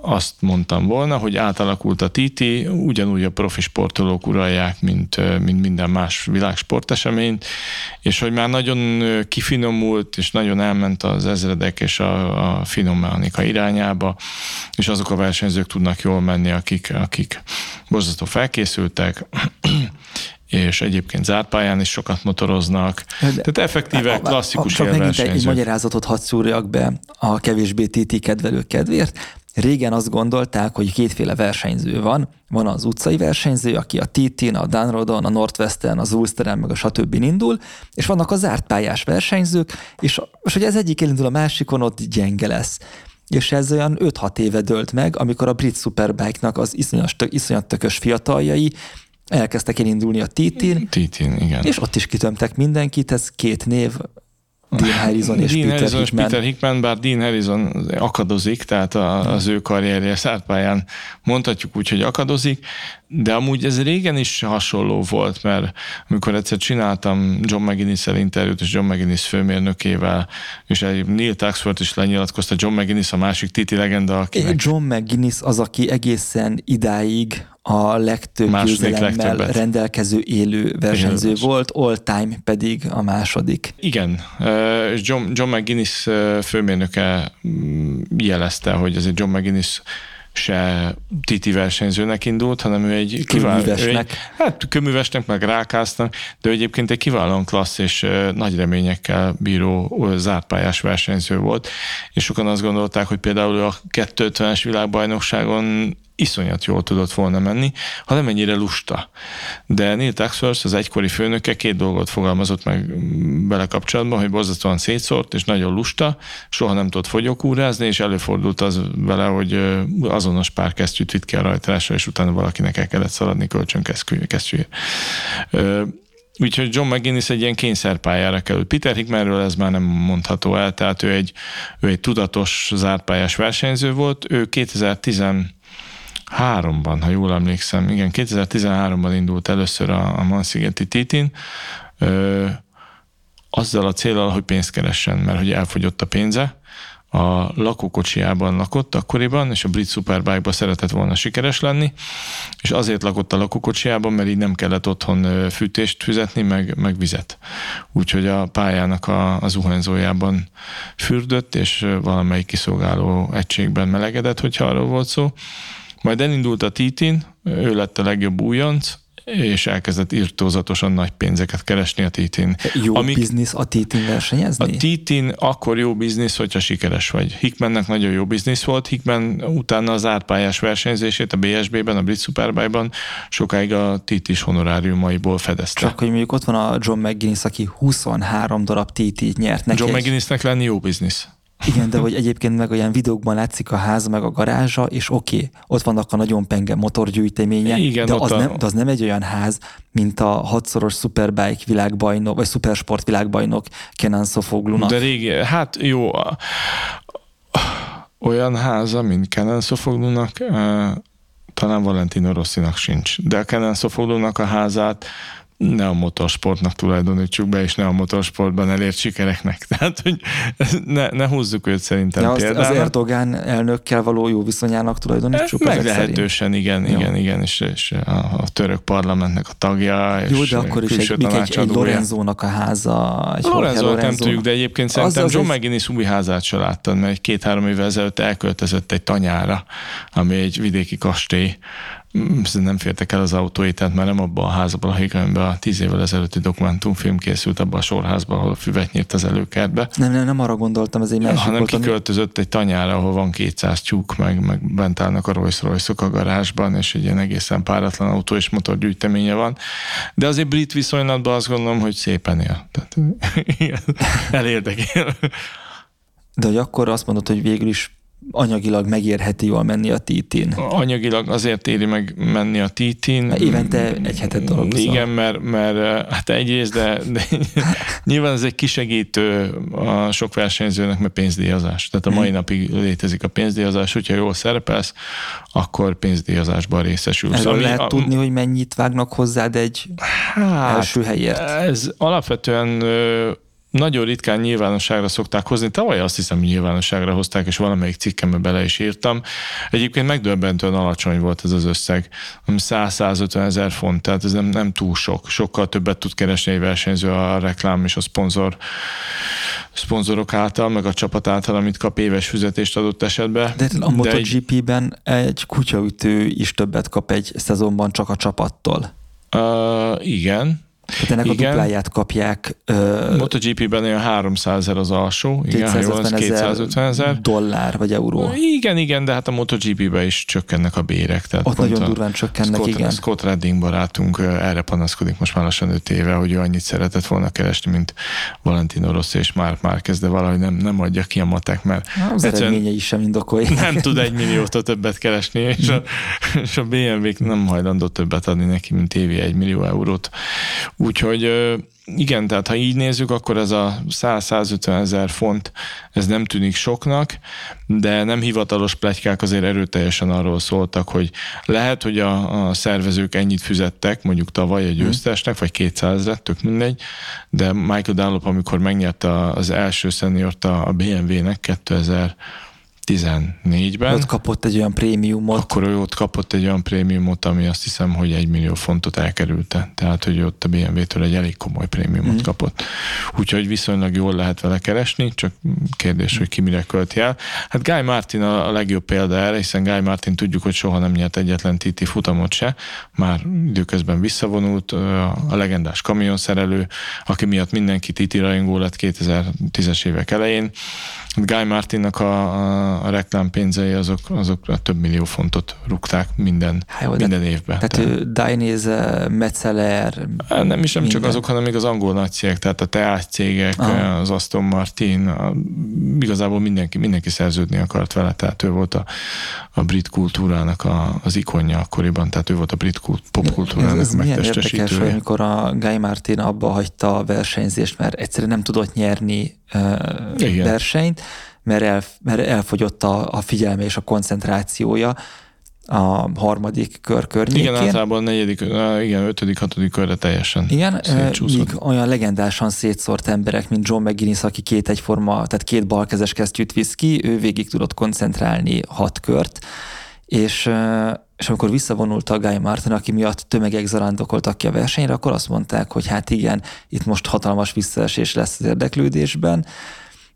azt mondtam volna, hogy átalakult a TT, ugyanúgy a profi sportolók uralják, mint, mint minden más világsporteseményt, és hogy már nagyon kifinomult, és nagyon elment az ezredek és a, a finom mechanika irányába, és azok a versenyzők tudnak jól menni, akik, akik borzasztó felkészültek, és egyébként zárt pályán is sokat motoroznak. De, Tehát effektíve a, klasszikus Csak megint egy, egy magyarázatot hadd szúrjak be a kevésbé TT kedvelők kedvéért. Régen azt gondolták, hogy kétféle versenyző van. Van az utcai versenyző, aki a TT-n, a Dunrodon, a Northwestern, az Ulsteren, meg a stb. indul, és vannak a zárt pályás versenyzők, és, és hogy ez egyik elindul a másikon, ott gyenge lesz és ez olyan 5-6 éve dölt meg, amikor a brit Superbike-nak az iszonyat, iszonyat tökös fiataljai elkezdtek elindulni a TT-n. TT-n, igen. És ott is kitömtek mindenkit, ez két név, Dean Harrison és Dean Peter Harrison Hickman. és Peter Hickman, bár Dean Harrison akadozik, tehát a, az ő karrierje szárpályán mondhatjuk úgy, hogy akadozik, de amúgy ez régen is hasonló volt, mert amikor egyszer csináltam John McGinnis-el interjút, és John McGinnis főmérnökével, és egy Neil Taxford is lenyilatkozta, John McGinnis a másik Titi legenda, akinek John McGuinness az, aki egészen idáig a legtöbb győzelemmel rendelkező élő versenyző volt, all time pedig a második. Igen, John, John McGuinness főmérnöke mm, jelezte, hogy ez egy John McGuinness se titi versenyzőnek indult, hanem ő egy kiváló, egy, hát köművesnek, meg rákáznak, de egyébként egy kiválóan klassz és nagy reményekkel bíró zártpályás versenyző volt, és sokan azt gondolták, hogy például a 250-es világbajnokságon iszonyat jól tudott volna menni, ha nem ennyire lusta. De Neil Taxworth, az egykori főnöke két dolgot fogalmazott meg mm, bele kapcsolatban, hogy borzasztóan szétszórt, és nagyon lusta, soha nem tudott fogyókúrázni, és előfordult az vele, hogy azonos pár kesztyűt vitt ki a rajtrásra, és utána valakinek el kellett szaladni kölcsönkesztyűért. Ö, Úgyhogy John McGinnis egy ilyen kényszerpályára került. Peter Hickmanről ez már nem mondható el, tehát ő egy, ő egy tudatos zártpályás versenyző volt. Ő 2013-ban, ha jól emlékszem, igen, 2013-ban indult először a, a Manszigeti Titin, ö, azzal a célral, hogy pénzt keressen, mert hogy elfogyott a pénze, a lakókocsiában lakott akkoriban, és a brit Superbike-ba szeretett volna sikeres lenni, és azért lakott a lakókocsiában, mert így nem kellett otthon fűtést fizetni, meg, meg vizet. Úgyhogy a pályának a, az zuhanyzójában fürdött, és valamelyik kiszolgáló egységben melegedett, hogyha arról volt szó. Majd elindult a Titin, ő lett a legjobb újonc, és elkezdett irtózatosan nagy pénzeket keresni a Titin. Jó Amik- biznisz a Titin a versenyezni? Titin akkor jó biznisz, hogyha sikeres vagy. Hickmannek nagyon jó biznisz volt. Hickman utána az árpályás versenyzését a BSB-ben, a Brit Superbike-ban sokáig a Titis honoráriumaiból fedezte. Csak hogy mondjuk ott van a John McGuinness, aki 23 darab TT-t nyert neki. John egy- McGuinnessnek lenni jó biznisz. Igen, de hogy egyébként meg olyan videókban látszik a ház, meg a garázsa, és oké, okay, ott vannak a nagyon penge motorgyűjteménye, Igen, de, az a- nem, de az nem egy olyan ház, mint a hatszoros Superbike világbajnok, vagy Supersport világbajnok Kenan Sofoglunak. De régi, hát jó, olyan háza, mint Kenan Sofoglunak, talán Valentino Rossinak sincs. De a Kenan Sofoglunak a házát ne a motorsportnak tulajdonítsuk be, és ne a motorsportban elért sikereknek. Tehát, hogy ne, ne húzzuk őt szerintem ja, az, az például. Erdogán elnökkel való jó viszonyának tulajdonítsuk. Meglehetősen, igen, Jó. igen, igen, és, és a, a török parlamentnek a tagja, Jó, és de akkor is egy, egy, egy. Lorenzónak a háza, egy Lorenzo Jorge nem tudjuk, de egyébként Az- szerintem az John egy- McGinnis új házát se láttad, mert egy két-három évvel ezelőtt elköltözött egy tanyára, ami egy vidéki kastély. Mm, Nem fértek el az autói, tehát már nem abban a házban, amiben a tíz évvel ezelőtti dokumentumfilm készült abban a sorházban, ahol a füvet nyírt az előkertbe, Nem, nem, nem arra gondoltam, ez egy másik hanem volt, ami- kiköltözött egy tanyára, ahol van 200 tyúk, meg, meg bent állnak a Rolls royce a garázsban, és egy ilyen egészen páratlan autó és motorgyűjteménye van. De azért brit viszonylatban azt gondolom, hogy szépen él. Tehát, elérdekel. De hogy akkor azt mondod, hogy végül is anyagilag megérheti jól menni a TT-n. Anyagilag azért éri meg menni a TT-n. Évente egy hetet dolgozol. Igen, mert, mert hát egyrészt, de, de nyilván ez egy kisegítő a sok versenyzőnek, mert pénzdíjazás. Tehát a mai napig létezik a pénzdíjazás, hogyha jól szerepelsz, akkor pénzdíjazásban részesülsz. Erről lehet a- tudni, hogy mennyit vágnak hozzád egy hát, első helyért. Ez alapvetően nagyon ritkán nyilvánosságra szokták hozni. Tavaly azt hiszem, hogy nyilvánosságra hozták, és valamelyik cikkembe bele is írtam. Egyébként megdöbbentően alacsony volt ez az összeg, ami 100-150 ezer font, tehát ez nem, nem túl sok. Sokkal többet tud keresni egy versenyző a reklám és a szponzor szponzorok által, meg a csapat által, amit kap éves fizetést adott esetben. De a egy- MotoGP-ben egy kutyaütő is többet kap egy szezonban csak a csapattól. Uh, igen. Tehát ennek Igen. a dupláját kapják ö, MotoGP-ben olyan 300 ezer az alsó, igen, ha jól, az 250 ezer 250 ezer. dollár vagy euró. Igen, igen, de hát a MotoGP-be is csökkennek a bérek. Tehát Ott nagyon a durván csökkennek, Scott, igen. Scott Redding barátunk erre panaszkodik most már lassan 5 éve, hogy ő annyit szeretett volna keresni, mint Valentino Rossi és Mark Márquez, de valahogy nem, nem adja ki a matek, mert Az eredményei sem indokolják. nem tud egy milliót többet keresni, és a, és a BMW-k nem hajlandó többet adni neki, mint évi egy millió eurót. Úgyhogy igen, tehát ha így nézzük, akkor ez a 100-150 ezer font, ez nem tűnik soknak, de nem hivatalos plegykák azért erőteljesen arról szóltak, hogy lehet, hogy a, a szervezők ennyit fizettek, mondjuk tavaly egy győztesnek, vagy 200 ezer, tök mindegy, de Michael Dunlop, amikor megnyerte az első szeniort a BMW-nek 2000 14-ben. Ott kapott egy olyan prémiumot. Akkor ő ott kapott egy olyan prémiumot, ami azt hiszem, hogy egy millió fontot elkerülte. Tehát, hogy ott a BMW-től egy elég komoly prémiumot mm. kapott. Úgyhogy viszonylag jól lehet vele keresni, csak kérdés, hogy ki mire költi el. Hát Guy Martin a, a legjobb példa erre, hiszen Guy Martin tudjuk, hogy soha nem nyert egyetlen TT futamot se. Már időközben visszavonult a legendás kamionszerelő, aki miatt mindenki TT rajongó lett 2010-es évek elején Guy Martinnak a, a, a reklámpénzei azok, azok a több millió fontot rúgták minden, Há, jó, minden évben. Tehát, tehát ő Dainese, Metzeler... Nem is nem minden. csak azok, hanem még az angol nagy cégek, tehát a teás cégek, Aha. az Aston Martin, a, igazából mindenki, mindenki szerződni akart vele, tehát ő volt a, a brit kultúrának a, az ikonja akkoriban, tehát ő volt a brit kult, popkultúrának ez, ez megtestesítője. Milyen érdekes, amikor a Guy Martin abba hagyta a versenyzést, mert egyszerűen nem tudott nyerni uh, versenyt, mert, el, mert elfogyott a, a figyelme és a koncentrációja a harmadik kör környékén. Igen, általában a negyedik, igen, ötödik, hatodik körre teljesen Igen, míg olyan legendásan szétszórt emberek, mint John McGuinness, aki két egyforma, tehát két balkezes kesztyűt visz ki, ő végig tudott koncentrálni hat kört, és, és amikor visszavonult a Guy Martin, aki miatt tömegek zarándokoltak ki a versenyre, akkor azt mondták, hogy hát igen, itt most hatalmas visszaesés lesz az érdeklődésben,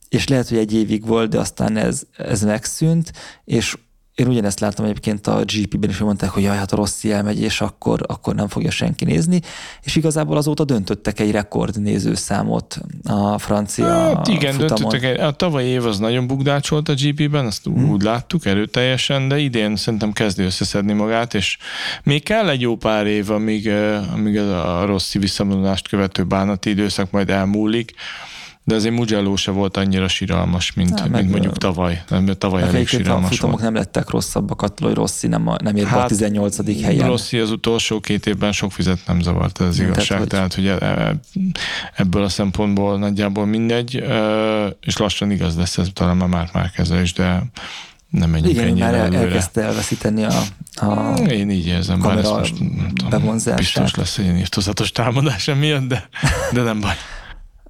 és lehet, hogy egy évig volt, de aztán ez, ez megszűnt, és én ugyanezt láttam egyébként a GP-ben is, hogy mondták, hogy jaj, hát a Rossi elmegy, és akkor, akkor nem fogja senki nézni, és igazából azóta döntöttek egy rekord nézőszámot a francia hát igen, futamon. döntöttek egy, a tavalyi év az nagyon bugdácsolt a GP-ben, azt hmm. úgy láttuk erőteljesen, de idén szerintem kezdi összeszedni magát, és még kell egy jó pár év, amíg, amíg a Rossi visszavonulást követő bánati időszak majd elmúlik, de azért Mugello se volt annyira siralmas, mint, Na, mint mondjuk tavaly. Nem, tavaly elég siralmas A futamok volt. nem lettek rosszabbak attól, hogy Rossi nem, a, nem ért hát, a 18. helyen. Rossi az utolsó két évben sok fizet nem zavart, ez Igen, igazság. Tehát, hogy, tehát, hogy ebből a szempontból nagyjából mindegy, és lassan igaz lesz ez talán már már kezel is, de nem menjünk Igen, ennyire már el, elkezdte elveszíteni a, a Én így érzem, bár ez most nem tudom, biztos lesz egy írtozatos támadás miatt, de, de nem baj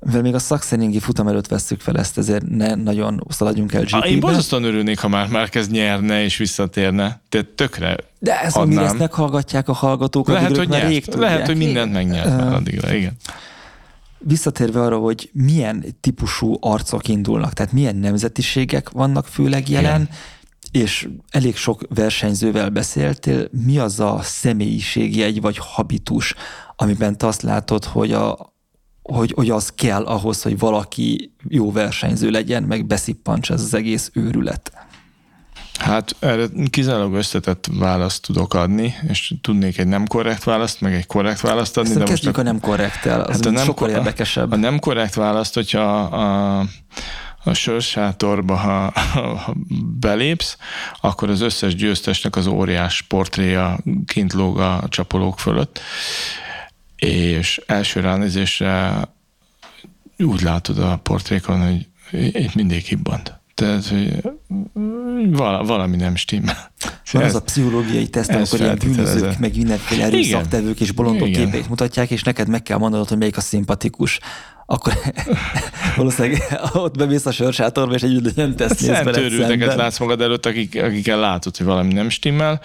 mivel még a szakszeningi futam előtt veszük fel ezt, ezért ne nagyon szaladjunk el GP-be. Én borzasztóan örülnék, ha már, már kezd nyerne és visszatérne. Tehát tökre De ez, adnám. mire ezt meghallgatják a hallgatók, lehet, hogy már rég Lehet, hogy mindent megnyert már addigra, igen. Visszatérve arra, hogy milyen típusú arcok indulnak, tehát milyen nemzetiségek vannak főleg jelen, igen és elég sok versenyzővel beszéltél, mi az a személyiségjegy vagy habitus, amiben te azt látod, hogy a, hogy, hogy az kell ahhoz, hogy valaki jó versenyző legyen, meg beszippancs ez az egész őrület? Hát erre kizárólag összetett választ tudok adni, és tudnék egy nem korrekt választ, meg egy korrekt választ adni. Ezt de most a, a nem korrekttel, az hát a nem, sokkal érdekesebb. A, nem korrekt választ, hogyha a, a a sörsátorba, ha, ha belépsz, akkor az összes győztesnek az óriás portréja kint lóg a csapolók fölött, és első ránézésre úgy látod a portrékon, hogy itt mindig hibbant. Tehát, hogy valami nem stimmel. Van az a pszichológiai teszt, amikor ilyen bűnözők, meg mindenféle erőszaktevők és bolondok Igen. képeit mutatják, és neked meg kell mondanod, hogy melyik a szimpatikus akkor valószínűleg ott bemész a sörsátorba, és egy nem tesz mész veled őrülteket látsz magad előtt, akik, akikkel látod, hogy valami nem stimmel.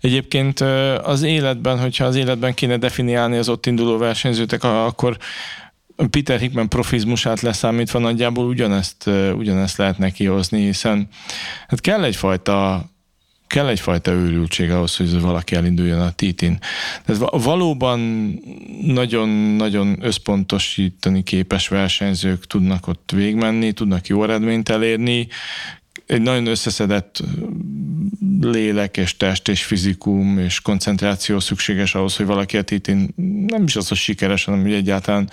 Egyébként az életben, hogyha az életben kéne definiálni az ott induló versenyzőtek, akkor Peter Hickman profizmusát leszámítva nagyjából ugyanezt, ugyanezt lehet neki hozni, hiszen hát kell egyfajta kell egyfajta őrültség ahhoz, hogy valaki elinduljon a titin. Tehát valóban nagyon-nagyon összpontosítani képes versenyzők tudnak ott végmenni, tudnak jó eredményt elérni, egy nagyon összeszedett lélek és test és fizikum és koncentráció szükséges ahhoz, hogy valaki a titin nem is az, hogy sikeres, hanem hogy egyáltalán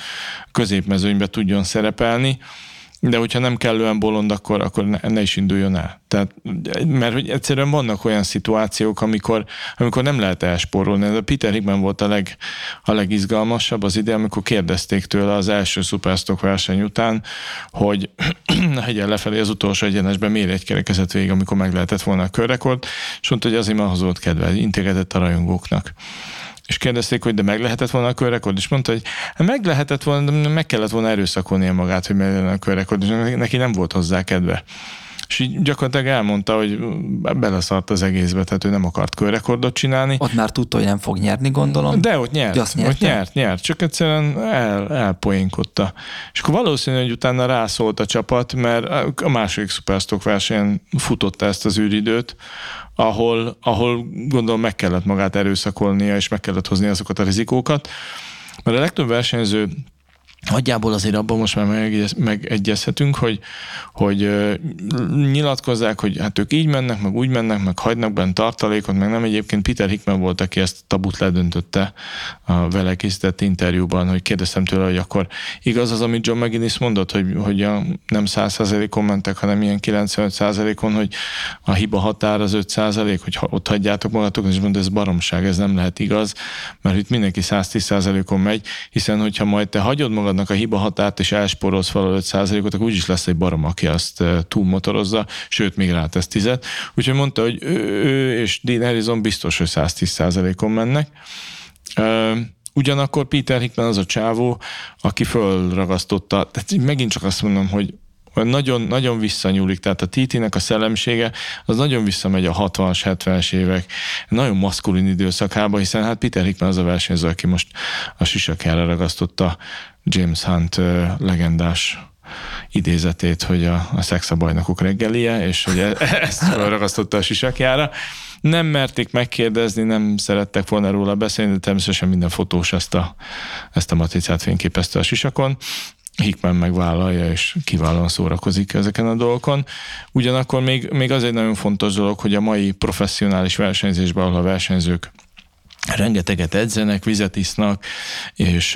középmezőnybe tudjon szerepelni de hogyha nem kellően bolond, akkor, akkor ne, ne is induljon el. Tehát, mert hogy egyszerűen vannak olyan szituációk, amikor, amikor nem lehet elspórolni. Ez a Peter Hickman volt a, leg, a legizgalmasabb az ide, amikor kérdezték tőle az első Superstock verseny után, hogy hegyen lefelé az utolsó egyenesben miért egy kerekezett végig, amikor meg lehetett volna a körrekord, és mondta, hogy azért már ahhoz volt kedve, integetett a rajongóknak és kérdezték, hogy de meg lehetett volna a körrekord, és mondta, hogy hát meg lehetett volna, de meg kellett volna erőszakolnia magát, hogy meg a körrekord, és neki nem volt hozzá kedve. És így gyakorlatilag elmondta, hogy beleszart az egészbe, tehát ő nem akart körrekordot csinálni. Ott már tudta, hogy nem fog nyerni, gondolom. De ott nyert, azt ott nyert, nyert, csak egyszerűen el, elpoénkodta. És akkor valószínű, hogy utána rászólt a csapat, mert a második Superstock versenyen futotta ezt az űridőt, ahol, ahol gondolom meg kellett magát erőszakolnia, és meg kellett hozni azokat a rizikókat. Mert a legtöbb versenyző Nagyjából azért abban most már megegyezhetünk, hogy, hogy nyilatkozzák, hogy hát ők így mennek, meg úgy mennek, meg hagynak benne tartalékot, meg nem. Egyébként Peter Hickman volt, aki ezt tabut ledöntötte a vele készített interjúban, hogy kérdeztem tőle, hogy akkor igaz az, amit John McGinnis mondott, hogy, hogy a, nem 100%-on mentek, hanem ilyen 95%-on, hogy a hiba határ az 5%, hogy ott hagyjátok magatokat, és mondta, ez baromság, ez nem lehet igaz, mert itt mindenki 110%-on megy, hiszen hogyha majd te hagyod magad magadnak a hiba határt, és elsporolsz fel 5%-ot, akkor úgyis lesz egy barom, aki azt túlmotorozza, sőt, még rátesz tizet. Úgyhogy mondta, hogy ő, ő és Dean Harrison biztos, hogy 110%-on mennek. Ugyanakkor Peter Hickman az a csávó, aki fölragasztotta, tehát megint csak azt mondom, hogy nagyon, nagyon visszanyúlik, tehát a Titinek a szellemsége az nagyon visszamegy a 60-as, 70-es évek nagyon maszkulin időszakába, hiszen hát Peter Hickman az a versenyző, aki most a sisakára ragasztotta James Hunt legendás idézetét, hogy a, a szex a bajnokok reggelie, és hogy e, ezt ragasztotta a sisakjára. Nem merték megkérdezni, nem szerettek volna róla beszélni, de természetesen minden fotós ezt a, ezt a matricát fényképezte a sisakon. Hickman megvállalja, és kiválóan szórakozik ezeken a dolgokon. Ugyanakkor még, még az egy nagyon fontos dolog, hogy a mai professzionális versenyzésben, ahol a versenyzők rengeteget edzenek, vizet isznak, és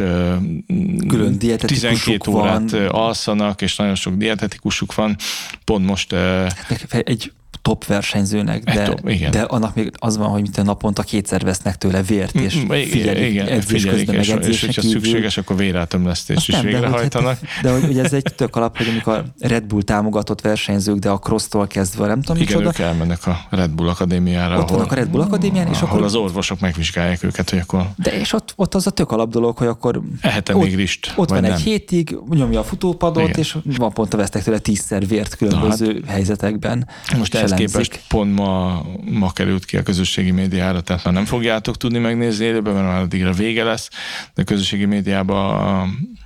Külön 12 órát van. alszanak, és nagyon sok dietetikusuk van. Pont most... Hát egy top versenyzőnek, de, top, igen. de annak még az van, hogy minden naponta kétszer vesznek tőle vért, és mm, figyelik, igen, edzés figyelik közben, és, meg és hogyha kívül. szükséges, akkor vérátömlesztést is nem, végrehajtanak. De, hogy, de hogy ez egy tök alap, hogy amikor Red Bull támogatott versenyzők, de a cross-tól kezdve, nem tudom, Igen, micsoda. ők elmennek a Red Bull Akadémiára. Ott ahol, vannak a Red Bull Akadémián, és ahol akkor... az orvosok megvizsgálják őket, hogy akkor... De és ott, ott az a tök alap dolog, hogy akkor... Ehetem még rist, Ott van nem. egy hétig, nyomja a futópadot, Igen. és van pont vesztek tőle tízszer vért különböző hát, helyzetekben. Most ehhez képest pont ma, ma került ki a közösségi médiára, tehát már nem fogjátok tudni megnézni élőben, mert már addigra vége lesz, de a közösségi médiában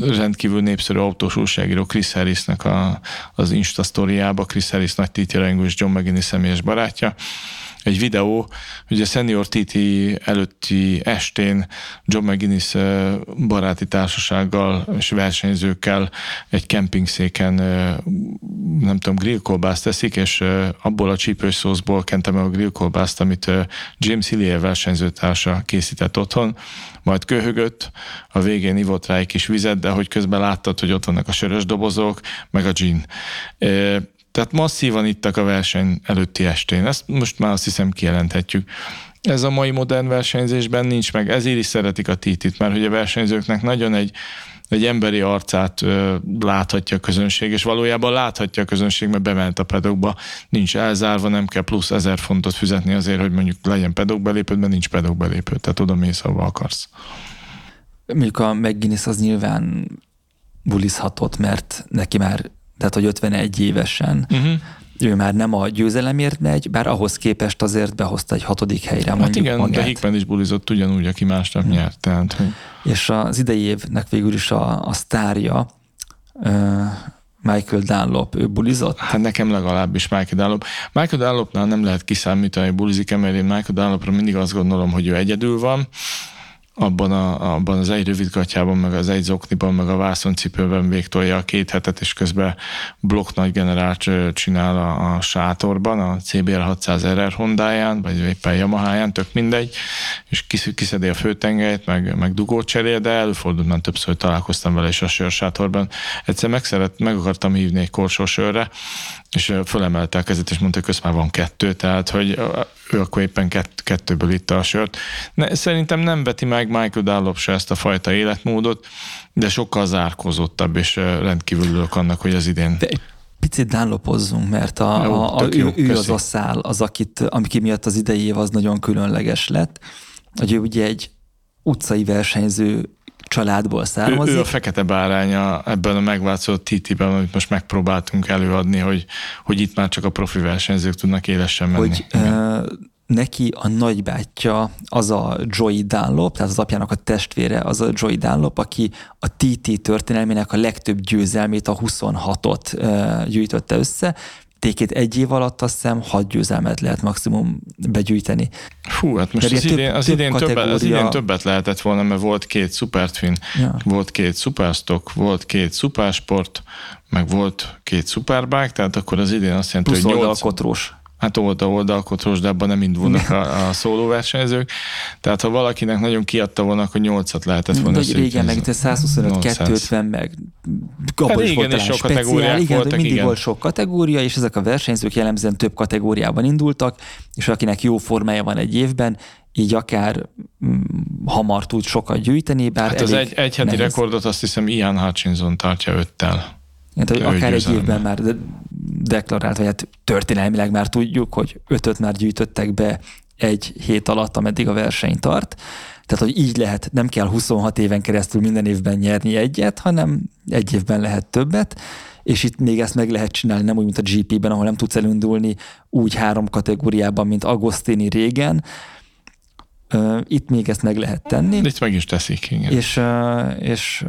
rendkívül népszerű autós újságíró Chris Harrisnek a, az Insta sztoriába, Chris Harris nagy títjelengő és John McGinnis személyes barátja, egy videó, a Senior TT előtti estén John McGinnis baráti társasággal és versenyzőkkel egy kempingszéken nem tudom, grillkolbászt teszik, és abból a csípős szószból kentem meg a grillkolbászt, amit James Hillier versenyzőtársa készített otthon, majd köhögött, a végén ivott rá egy kis vizet, de hogy közben láttad, hogy ott vannak a sörös dobozok, meg a gin. Tehát masszívan ittak a verseny előtti estén. Ezt most már azt hiszem kijelenthetjük. Ez a mai modern versenyzésben nincs meg. Ezért is szeretik a titit, mert hogy a versenyzőknek nagyon egy, egy emberi arcát ö, láthatja a közönség, és valójában láthatja a közönség, mert bement a pedokba, nincs elzárva, nem kell plusz ezer fontot fizetni azért, hogy mondjuk legyen pedokbelépőd, mert nincs pedokbelépő, tehát oda mész, ahova akarsz. Mondjuk a McGuinness az nyilván bulizhatott, mert neki már tehát hogy 51 évesen uh-huh. ő már nem a győzelemért megy, bár ahhoz képest azért behozta egy hatodik helyre hát mondjuk igen, magát. de Hickman is bulizott ugyanúgy, aki másnap uh-huh. nyert. Tehát, hogy... És az idei évnek végül is a, a sztárja uh, Michael Dunlop, ő bulizott? Hát nekem legalábbis Michael Dunlop. Michael Dunlopnál nem lehet kiszámítani, hogy bulizik mert én Michael Dunlopra mindig azt gondolom, hogy ő egyedül van, abban, a, abban az egy rövidgatjában, meg az egy zokniban, meg a vászoncipőben végtolja a két hetet, és közben blokk nagy generált csinál a, a sátorban, a CBR 600 RR Hondáján, vagy éppen Yamaháján, tök mindegy, és kiszedi a főtengelyt, meg, meg dugót cserél, de előfordult már többször, hogy találkoztam vele is a sörsátorban. Egyszer meg, szeret, meg akartam hívni egy korsósörre, és fölemelte a kezét, és mondta, hogy közben van kettő, tehát hogy ő akkor éppen kett, kettőből itta a sört. Ne, szerintem nem veti meg Michael Dallop se ezt a fajta életmódot, de sokkal zárkozottabb, és rendkívül örülök annak, hogy az idén de picit dánlopozzunk, mert a, jó, a, a, jó, ő, ő az a szál, az, akit, amiki miatt az idei év az nagyon különleges lett, hogy ő ugye egy utcai versenyző családból származik. Ő, ő a fekete báránya ebben a megváltozott TT-ben, amit most megpróbáltunk előadni, hogy, hogy itt már csak a profi versenyzők tudnak élesen menni. Hogy uh, neki a nagybátyja az a Joey Dunlop, tehát az apjának a testvére az a Joey Dunlop, aki a TT történelmének a legtöbb győzelmét, a 26-ot uh, gyűjtötte össze, tékét egy év alatt azt hiszem hat győzelmet lehet maximum begyűjteni. Fú, hát most az, több, idén, az, idén többet, az idén többet lehetett volna, mert volt két Supertwin, ja. volt két Superstock, volt két Supersport, meg volt két Superbike, tehát akkor az idén azt jelenti, Plusz hogy 8... Hát oldal oldalkotros, de abban nem indulnak a, a szólóversenyzők. Tehát ha valakinek nagyon kiadta volna, akkor nyolcat lehetett volna Vagy régen meg 125, 250 meg hát régen is sok kategóriák igen, voltak, mindig igen. volt sok kategória, és ezek a versenyzők jellemzően több kategóriában indultak, és akinek jó formája van egy évben, így akár mm, hamar tud sokat gyűjteni, bár Hát az egy, egy heti rekordot azt hiszem Ian Hutchinson tartja öttel. Hát, hogy akár egy évben már deklarált, vagy hát történelmileg már tudjuk, hogy ötöt már gyűjtöttek be egy hét alatt, ameddig a verseny tart. Tehát, hogy így lehet, nem kell 26 éven keresztül minden évben nyerni egyet, hanem egy évben lehet többet, és itt még ezt meg lehet csinálni, nem úgy, mint a GP-ben, ahol nem tudsz elindulni úgy három kategóriában, mint Agostini régen, itt még ezt meg lehet tenni. Itt meg is teszik, igen. És, és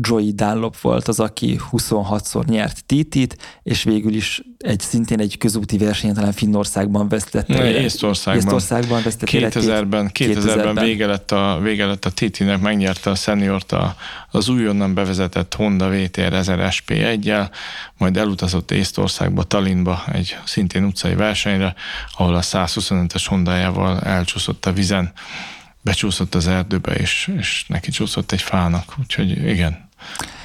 Joey Dunlop volt az, aki 26-szor nyert TT-t, és végül is egy szintén egy közúti versenyen, talán Finnországban vesztette. Ne, Észtországban. Észtországban vesztette 2000-ben, 2000-ben, vége lett a, vége lett a TT-nek, megnyerte a seniort a, az újonnan bevezetett Honda VTR 1000 SP1-jel, majd elutazott Észtországba, Tallinnba egy szintén utcai versenyre, ahol a 125-es Hondájával elcsúszott a vizen, becsúszott az erdőbe, és, és neki csúszott egy fának, úgyhogy igen.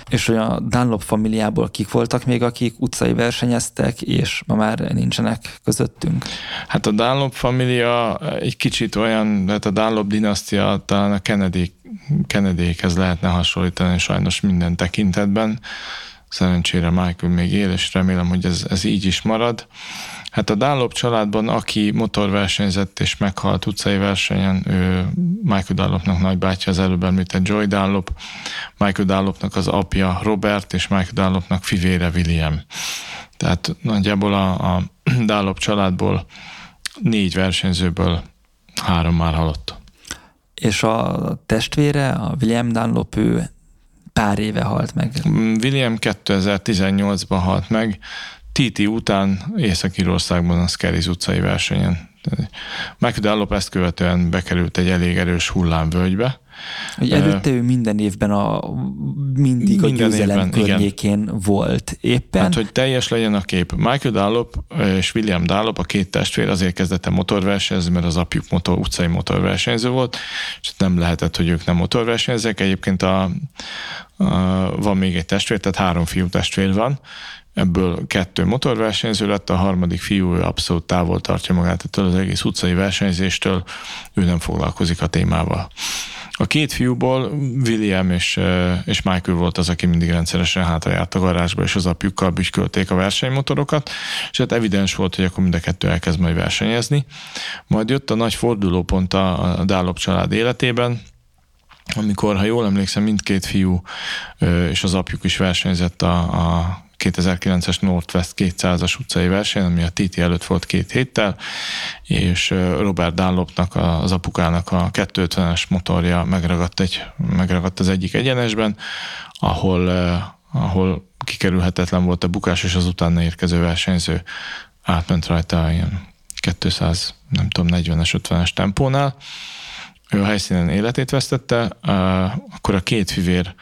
És hogy a Dunlop familiából kik voltak még, akik utcai versenyeztek, és ma már nincsenek közöttünk? Hát a Dunlop familia egy kicsit olyan, hát a Dunlop dinasztia talán a Kennedy, Kennedyhez lehetne hasonlítani sajnos minden tekintetben. Szerencsére Michael még él, és remélem, hogy ez, ez így is marad. Hát a Dunlop családban, aki motorversenyzett és meghalt utcai versenyen, ő Michael Dunlopnak nagybátyja, az előbb említett Joy Dunlop, Michael Dunlopnak az apja Robert, és Michael Dunlopnak fivére William. Tehát nagyjából a, a Dunlop családból négy versenyzőből három már halott. És a testvére, a William Dunlop, ő pár éve halt meg. William 2018-ban halt meg, Titi után Észak-Írországban a Skeris utcai versenyen. Megdallop ezt követően bekerült egy elég erős hullámvölgybe. Hogy előtte ő minden évben a mindig minden a győzelem évben, környékén igen. volt éppen. Hát, hogy teljes legyen a kép. Michael Dallop és William Dallop, a két testvér azért kezdett el motorversenyezni, mert az apjuk motor, utcai motorversenyző volt, és nem lehetett, hogy ők nem motorversenyezek. Egyébként a, a, van még egy testvér, tehát három fiú testvér van, ebből kettő motorversenyző lett, a harmadik fiú ő abszolút távol tartja magát ettől az egész utcai versenyzéstől, ő nem foglalkozik a témával. A két fiúból William és, és Michael volt az, aki mindig rendszeresen hátrajárt a garázsba, és az apjukkal bütykölték a versenymotorokat, és hát evidens volt, hogy akkor mind a kettő elkezd majd versenyezni. Majd jött a nagy fordulópont a, a Dálop család életében, amikor, ha jól emlékszem, mindkét fiú és az apjuk is versenyzett a, a 2009-es Northwest 200-as utcai verseny, ami a TT előtt volt két héttel, és Robert Dunlopnak, az apukának a 250-es motorja megragadt, egy, megragadt az egyik egyenesben, ahol, ahol kikerülhetetlen volt a bukás, és az utána érkező versenyző átment rajta ilyen 200, nem tudom, 40-es, 50-es tempónál, ő a helyszínen életét vesztette, akkor a két fivér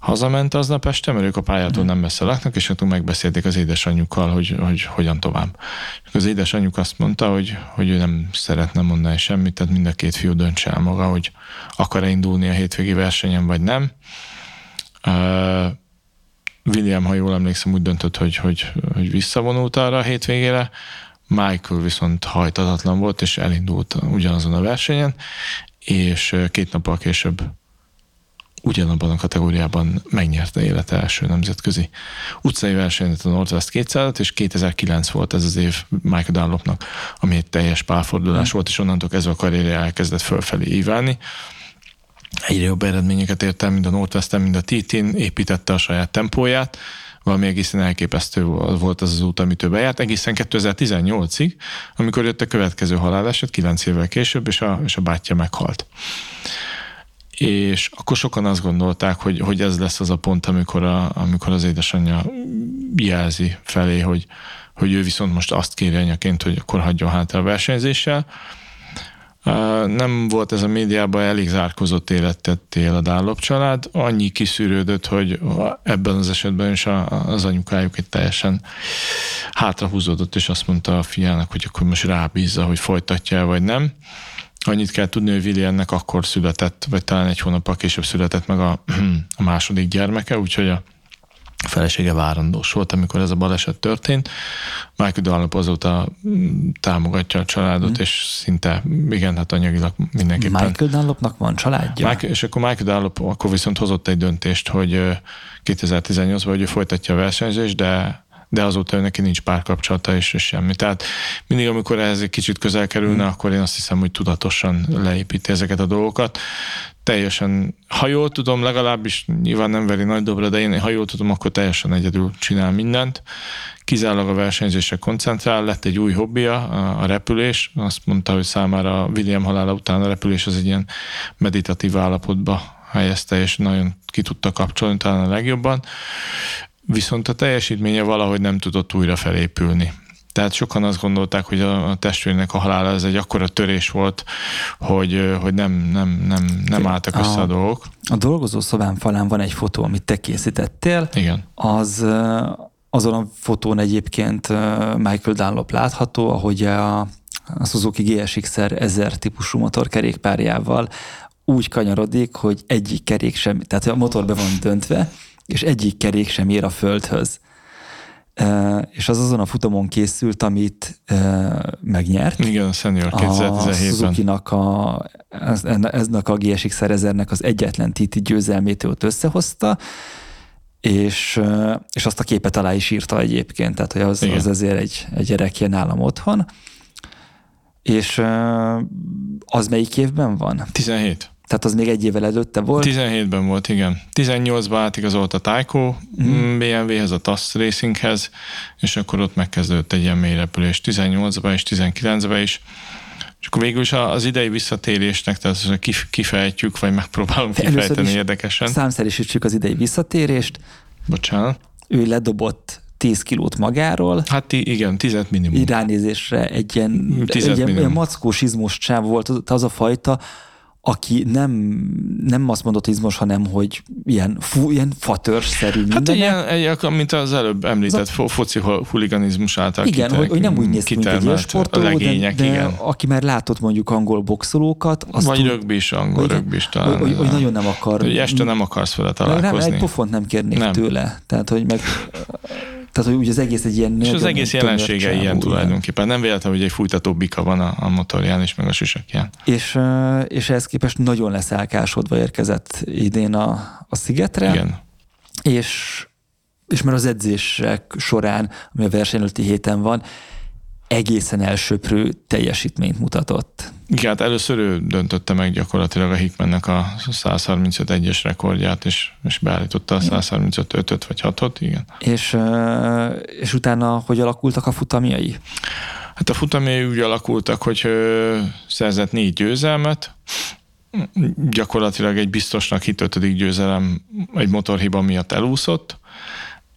hazament aznap este, mert ők a pályától nem messze laknak, és akkor megbeszélték az édesanyjukkal, hogy, hogy hogyan tovább. És az édesanyjuk azt mondta, hogy, hogy ő nem szeretne mondani semmit, tehát mind a két fiú döntse el maga, hogy akar-e indulni a hétvégi versenyen, vagy nem. William, ha jól emlékszem, úgy döntött, hogy, hogy, hogy visszavonult arra a hétvégére, Michael viszont hajtatatlan volt, és elindult ugyanazon a versenyen, és két nappal később ugyanabban a kategóriában megnyerte élete első nemzetközi utcai versenyt a Northwest 200 és 2009 volt ez az év Michael Dunlopnak, ami egy teljes pálfordulás mm. volt, és onnantól kezdve a karrierje elkezdett fölfelé íválni. Egyre jobb eredményeket ért el, mind a northwest mind a TT-n, építette a saját tempóját, valami egészen elképesztő volt az az út, amit ő bejárt, egészen 2018-ig, amikor jött a következő haláleset, 9 évvel később, és a, és a bátyja meghalt és akkor sokan azt gondolták, hogy, hogy ez lesz az a pont, amikor, a, amikor az édesanyja jelzi felé, hogy, hogy ő viszont most azt kéri anyaként, hogy akkor hagyjon hátra a versenyzéssel. Nem volt ez a médiában elég zárkozott életet él a Dállop család. Annyi kiszűrődött, hogy ebben az esetben is az anyukájuk egy teljesen hátrahúzódott, és azt mondta a fiának, hogy akkor most rábízza, hogy folytatja vagy nem. Annyit kell tudni, hogy Williamnek akkor született, vagy talán egy hónappal később született meg a, a második gyermeke, úgyhogy a felesége várandós volt, amikor ez a baleset történt. Michael Dunlop azóta mm, támogatja a családot, mm. és szinte, igen, hát anyagilag mindenképpen. Michael Dunlopnak van családja? Michael, és akkor Michael Dunlop akkor viszont hozott egy döntést, hogy 2018-ban, hogy ő folytatja a versenyzést, de de azóta ő neki nincs párkapcsolata és semmi. Tehát mindig, amikor ez egy kicsit közel kerülne, mm. akkor én azt hiszem, hogy tudatosan leépíti ezeket a dolgokat. Teljesen, ha jól tudom, legalábbis nyilván nem veri nagy dobra, de én, ha jól tudom, akkor teljesen egyedül csinál mindent. Kizárólag a versenyzésre koncentrál, lett egy új hobbija, a, a repülés. Azt mondta, hogy számára William halála után a repülés az egy ilyen meditatív állapotba helyezte, és nagyon ki tudta kapcsolni talán a legjobban viszont a teljesítménye valahogy nem tudott újra felépülni. Tehát sokan azt gondolták, hogy a, testvérnek a halála ez egy akkora törés volt, hogy, hogy nem, nem, nem, nem álltak össze a, a dolgok. A dolgozó szobán falán van egy fotó, amit te készítettél. Igen. Az, azon a fotón egyébként Michael Dunlop látható, ahogy a, a Suzuki GSX-er 1000 típusú motorkerékpárjával úgy kanyarodik, hogy egyik kerék sem, tehát a motor be van döntve, és egyik kerék sem ér a földhöz. És az azon a futamon készült, amit megnyert. Igen, a Senior 2017-ben. A Suzuki-nak a, eznek a GSX ezernek az egyetlen TT győzelmét ott összehozta, és, és azt a képet alá is írta egyébként, tehát hogy az, az azért egy, egy gyerekje nálam otthon. És az melyik évben van? 17. Tehát az még egy évvel előtte volt? 17-ben volt, igen. 18-ban átigazolt a Tyco mm. BMW-hez, a TAS Racinghez, és akkor ott megkezdődött egy ilyen mélyrepülés 18-ban és 19-ben is. És akkor végül is az idei visszatérésnek, tehát kifejtjük, vagy megpróbálunk De kifejteni érdekesen. Számszerűsítsük az idei visszatérést. Bocsánat. Ő ledobott 10 kilót magáról. Hát igen, 10 minimum. Iránynézésre egy ilyen, egy ilyen mackós izmos csáv volt az a fajta, aki nem, nem azt mondott izmos, hanem hogy ilyen, fú, ilyen fatőrs-szerű Hát ilyen, egy, mint az előbb említett az a... foci huliganizmus által Igen, hogy, hogy nem úgy néz ki, mint egy sportoló, legények, de, de igen. aki már látott mondjuk angol boxolókat. Azt Vagy rögbi is, angol rögbi is talán. Hogy, hogy, nagyon nem akar. Hogy este nem akarsz vele találkozni. Nem, egy pofont nem kérnék nem. tőle. Tehát, hogy meg tehát, hogy úgy az egész egy ilyen... És az egész jelensége ilyen tulajdonképpen. Nem véletlen, hogy egy fújtató bika van a, a motorján és meg a süsekján. És, és ehhez képest nagyon leszálkásodva érkezett idén a, a szigetre. Igen. És, és mert az edzések során, ami a verseny héten van, egészen elsőprő teljesítményt mutatott. Igen, hát először ő döntötte meg gyakorlatilag a Hickmannek a 135-1-es rekordját, és, és beállította a 135-öt vagy 6-ot, igen. És, és utána hogy alakultak a futamjai? Hát a futamjai úgy alakultak, hogy szerzett négy győzelmet, gyakorlatilag egy biztosnak hit ötödik győzelem egy motorhiba miatt elúszott,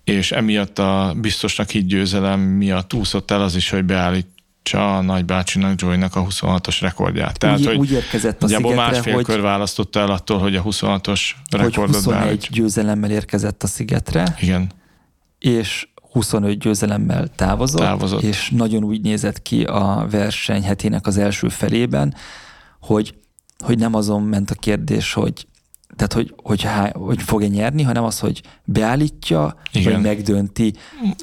és emiatt a biztosnak hit győzelem miatt úszott el az is, hogy beállít, a nagybácsinak, Joynak a 26-os rekordját. Tehát, úgy, hogy úgy érkezett a szigetre, másfél hogy, kör választotta el attól, hogy a 26-os rekordot hogy 21 beállítsa. győzelemmel érkezett a szigetre. Igen. És 25 győzelemmel távozott, távozott, és nagyon úgy nézett ki a verseny hetének az első felében, hogy, hogy nem azon ment a kérdés, hogy tehát hogy, hogy, hogy fog-e nyerni, hanem az, hogy beállítja, Igen. vagy megdönti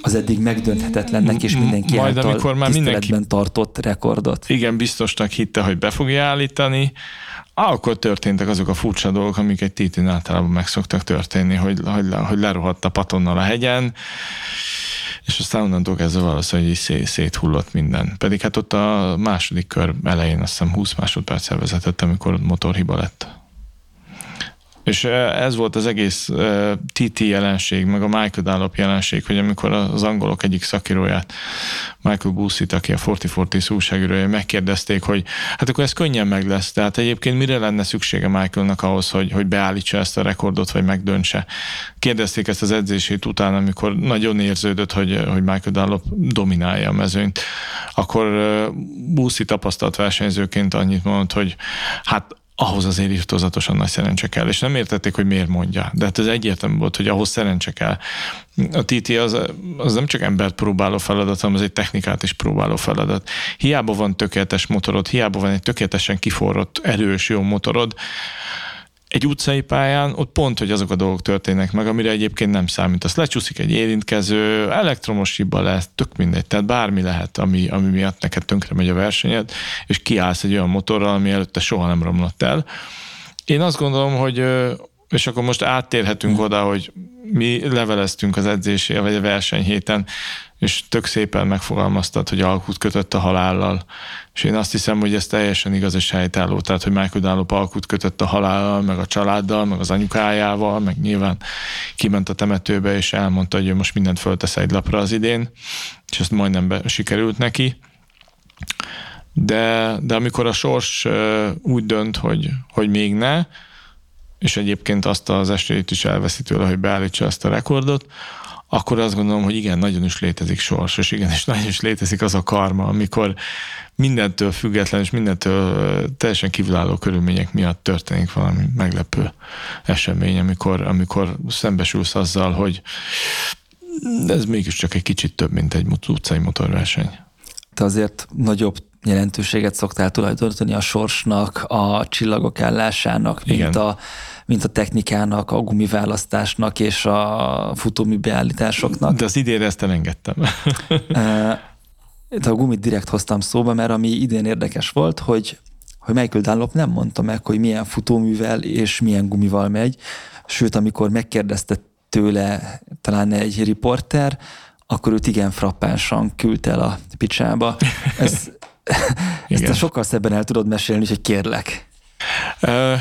az eddig megdönthetetlennek és mindenki Majd által amikor már mindenki tartott rekordot. Igen, biztosnak hitte, hogy be fogja állítani, akkor történtek azok a furcsa dolgok, amik egy titin általában meg szoktak történni, hogy, hogy, hogy lerohadt a patonnal a hegyen, és aztán onnantól kezdve valószínűleg szét, széthullott minden. Pedig hát ott a második kör elején azt hiszem 20 másodperccel vezetett, amikor motorhiba lett. És ez volt az egész TT jelenség, meg a Michael Dallop jelenség, hogy amikor az angolok egyik szakíróját, Michael Bussit, aki a 4040 újságírója, megkérdezték, hogy hát akkor ez könnyen meg lesz. Tehát egyébként mire lenne szüksége Michaelnak ahhoz, hogy, hogy beállítsa ezt a rekordot, vagy megdöntse. Kérdezték ezt az edzését után, amikor nagyon érződött, hogy, hogy Michael Dallop dominálja a mezőnyt. Akkor Bussi tapasztalt versenyzőként annyit mondott, hogy hát ahhoz azért irtózatosan nagy szerencse kell, és nem értették, hogy miért mondja. De hát ez egyértelmű volt, hogy ahhoz szerencse kell. A TT az, az nem csak embert próbáló feladat, hanem az egy technikát is próbáló feladat. Hiába van tökéletes motorod, hiába van egy tökéletesen kiforrott, erős, jó motorod, egy utcai pályán ott pont, hogy azok a dolgok történnek meg, amire egyébként nem számít. Azt lecsúszik egy érintkező, elektromos hiba lesz, tök mindegy, tehát bármi lehet, ami, ami miatt neked tönkre megy a versenyed, és kiállsz egy olyan motorral, ami előtte soha nem romlott el. Én azt gondolom, hogy és akkor most áttérhetünk hmm. oda, hogy mi leveleztünk az edzésé, vagy a versenyhéten, és tök szépen megfogalmaztad, hogy alkut kötött a halállal. És én azt hiszem, hogy ez teljesen igaz és helytálló. Tehát, hogy Michael Dallop alkut kötött a halállal, meg a családdal, meg az anyukájával, meg nyilván kiment a temetőbe, és elmondta, hogy ő most mindent föltesz egy lapra az idén, és ezt majdnem be, sikerült neki. De, de amikor a sors úgy dönt, hogy, hogy még ne, és egyébként azt az esélyt is elveszi tőle, hogy beállítsa ezt a rekordot, akkor azt gondolom, hogy igen, nagyon is létezik sors, és igen, és nagyon is létezik az a karma, amikor mindentől független és mindentől teljesen kívülálló körülmények miatt történik valami meglepő esemény, amikor, amikor szembesülsz azzal, hogy ez mégiscsak egy kicsit több, mint egy utcai motorverseny. Te azért nagyobb jelentőséget szoktál tulajdonítani a sorsnak, a csillagok állásának, mint Igen. a mint a technikának, a gumiválasztásnak és a futómű beállításoknak. De az idén ezt elengedtem. De a gumit direkt hoztam szóba, mert ami idén érdekes volt, hogy, hogy Michael Dunlop nem mondta meg, hogy milyen futóművel és milyen gumival megy, sőt, amikor megkérdezte tőle talán egy riporter, akkor őt igen frappánsan küldte el a picsába. Ez, ezt sokkal szebben el tudod mesélni, hogy kérlek.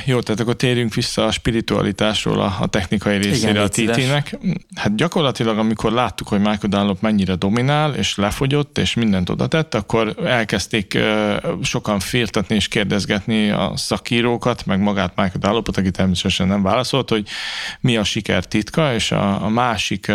Jó, tehát akkor térjünk vissza a spiritualitásról a, a technikai részére Igen, a TT-nek. Hát gyakorlatilag, amikor láttuk, hogy Michael Dunlop mennyire dominál, és lefogyott, és mindent oda tett, akkor elkezdték sokan féltetni és kérdezgetni a szakírókat, meg magát Michael Dunlopot, aki természetesen nem válaszolt, hogy mi a siker titka, és a, a másik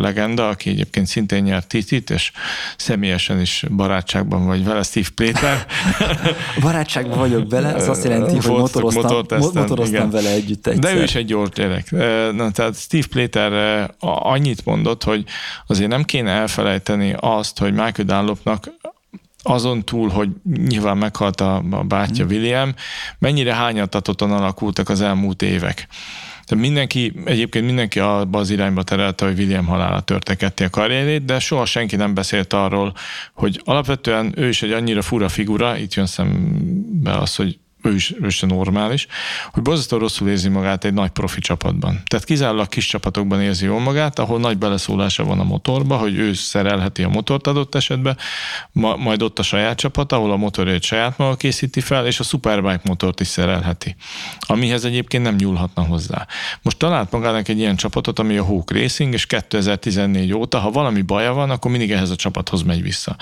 legenda, aki egyébként szintén nyert TT-t, és személyesen is barátságban vagy vele, Steve Plater. barátságban vagyok vele, az azt jelenti, jelenti, hogy motoroztam, motoroztam vele együtt egyszer. De ő is egy gyors gyerek. Na, tehát Steve Plater annyit mondott, hogy azért nem kéne elfelejteni azt, hogy Michael Dunlopnak azon túl, hogy nyilván meghalt a, a bátyja mm. William, mennyire hányattatottan alakultak az elmúlt évek. Tehát mindenki, egyébként mindenki abba az irányba terelte, hogy William halála törte a karrierét, de soha senki nem beszélt arról, hogy alapvetően ő is egy annyira fura figura, itt jön szembe az, hogy ő is, ő is normális, hogy borzasztó rosszul érzi magát egy nagy profi csapatban. Tehát kizárólag kis csapatokban érzi jól magát, ahol nagy beleszólása van a motorba, hogy ő szerelheti a motort adott esetben, ma, majd ott a saját csapat, ahol a motorjait saját maga készíti fel, és a Superbike motort is szerelheti, amihez egyébként nem nyúlhatna hozzá. Most talált magának egy ilyen csapatot, ami a Hawk Racing, és 2014 óta, ha valami baja van, akkor mindig ehhez a csapathoz megy vissza.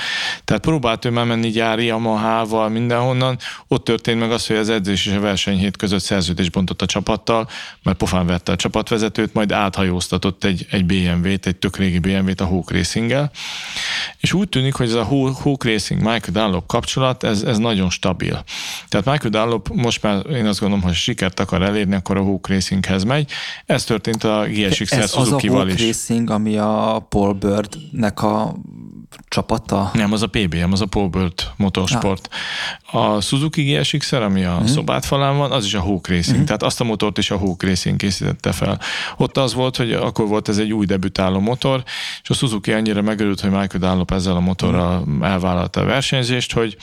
Tehát próbált ő már menni gyári Yamaha-val mindenhonnan, ott történt meg az, hogy az edzés és a versenyhét között szerződés bontott a csapattal, mert pofán vette a csapatvezetőt, majd áthajóztatott egy, egy BMW-t, egy tök régi BMW-t a Hawk racing és úgy tűnik, hogy ez a Hawk Racing Michael Dunlop kapcsolat, ez, ez nagyon stabil. Tehát Michael Dunlop most már én azt gondolom, hogy sikert akar elérni, akkor a Hawk Racinghez megy. Ez történt a GSX-el Ez az a Hawk is. Racing, ami a Paul Bird-nek a csapata? Nem, az a PBM, az a Bird motorsport. A Suzuki gsx ami a mm. szobát falán van, az is a Hawk Racing. Mm. Tehát azt a motort is a Hawk Racing készítette fel. Ott az volt, hogy akkor volt ez egy új debütáló motor, és a Suzuki annyira megörült, hogy Michael Dunlop ezzel a motorral elvállalta a versenyzést, hogy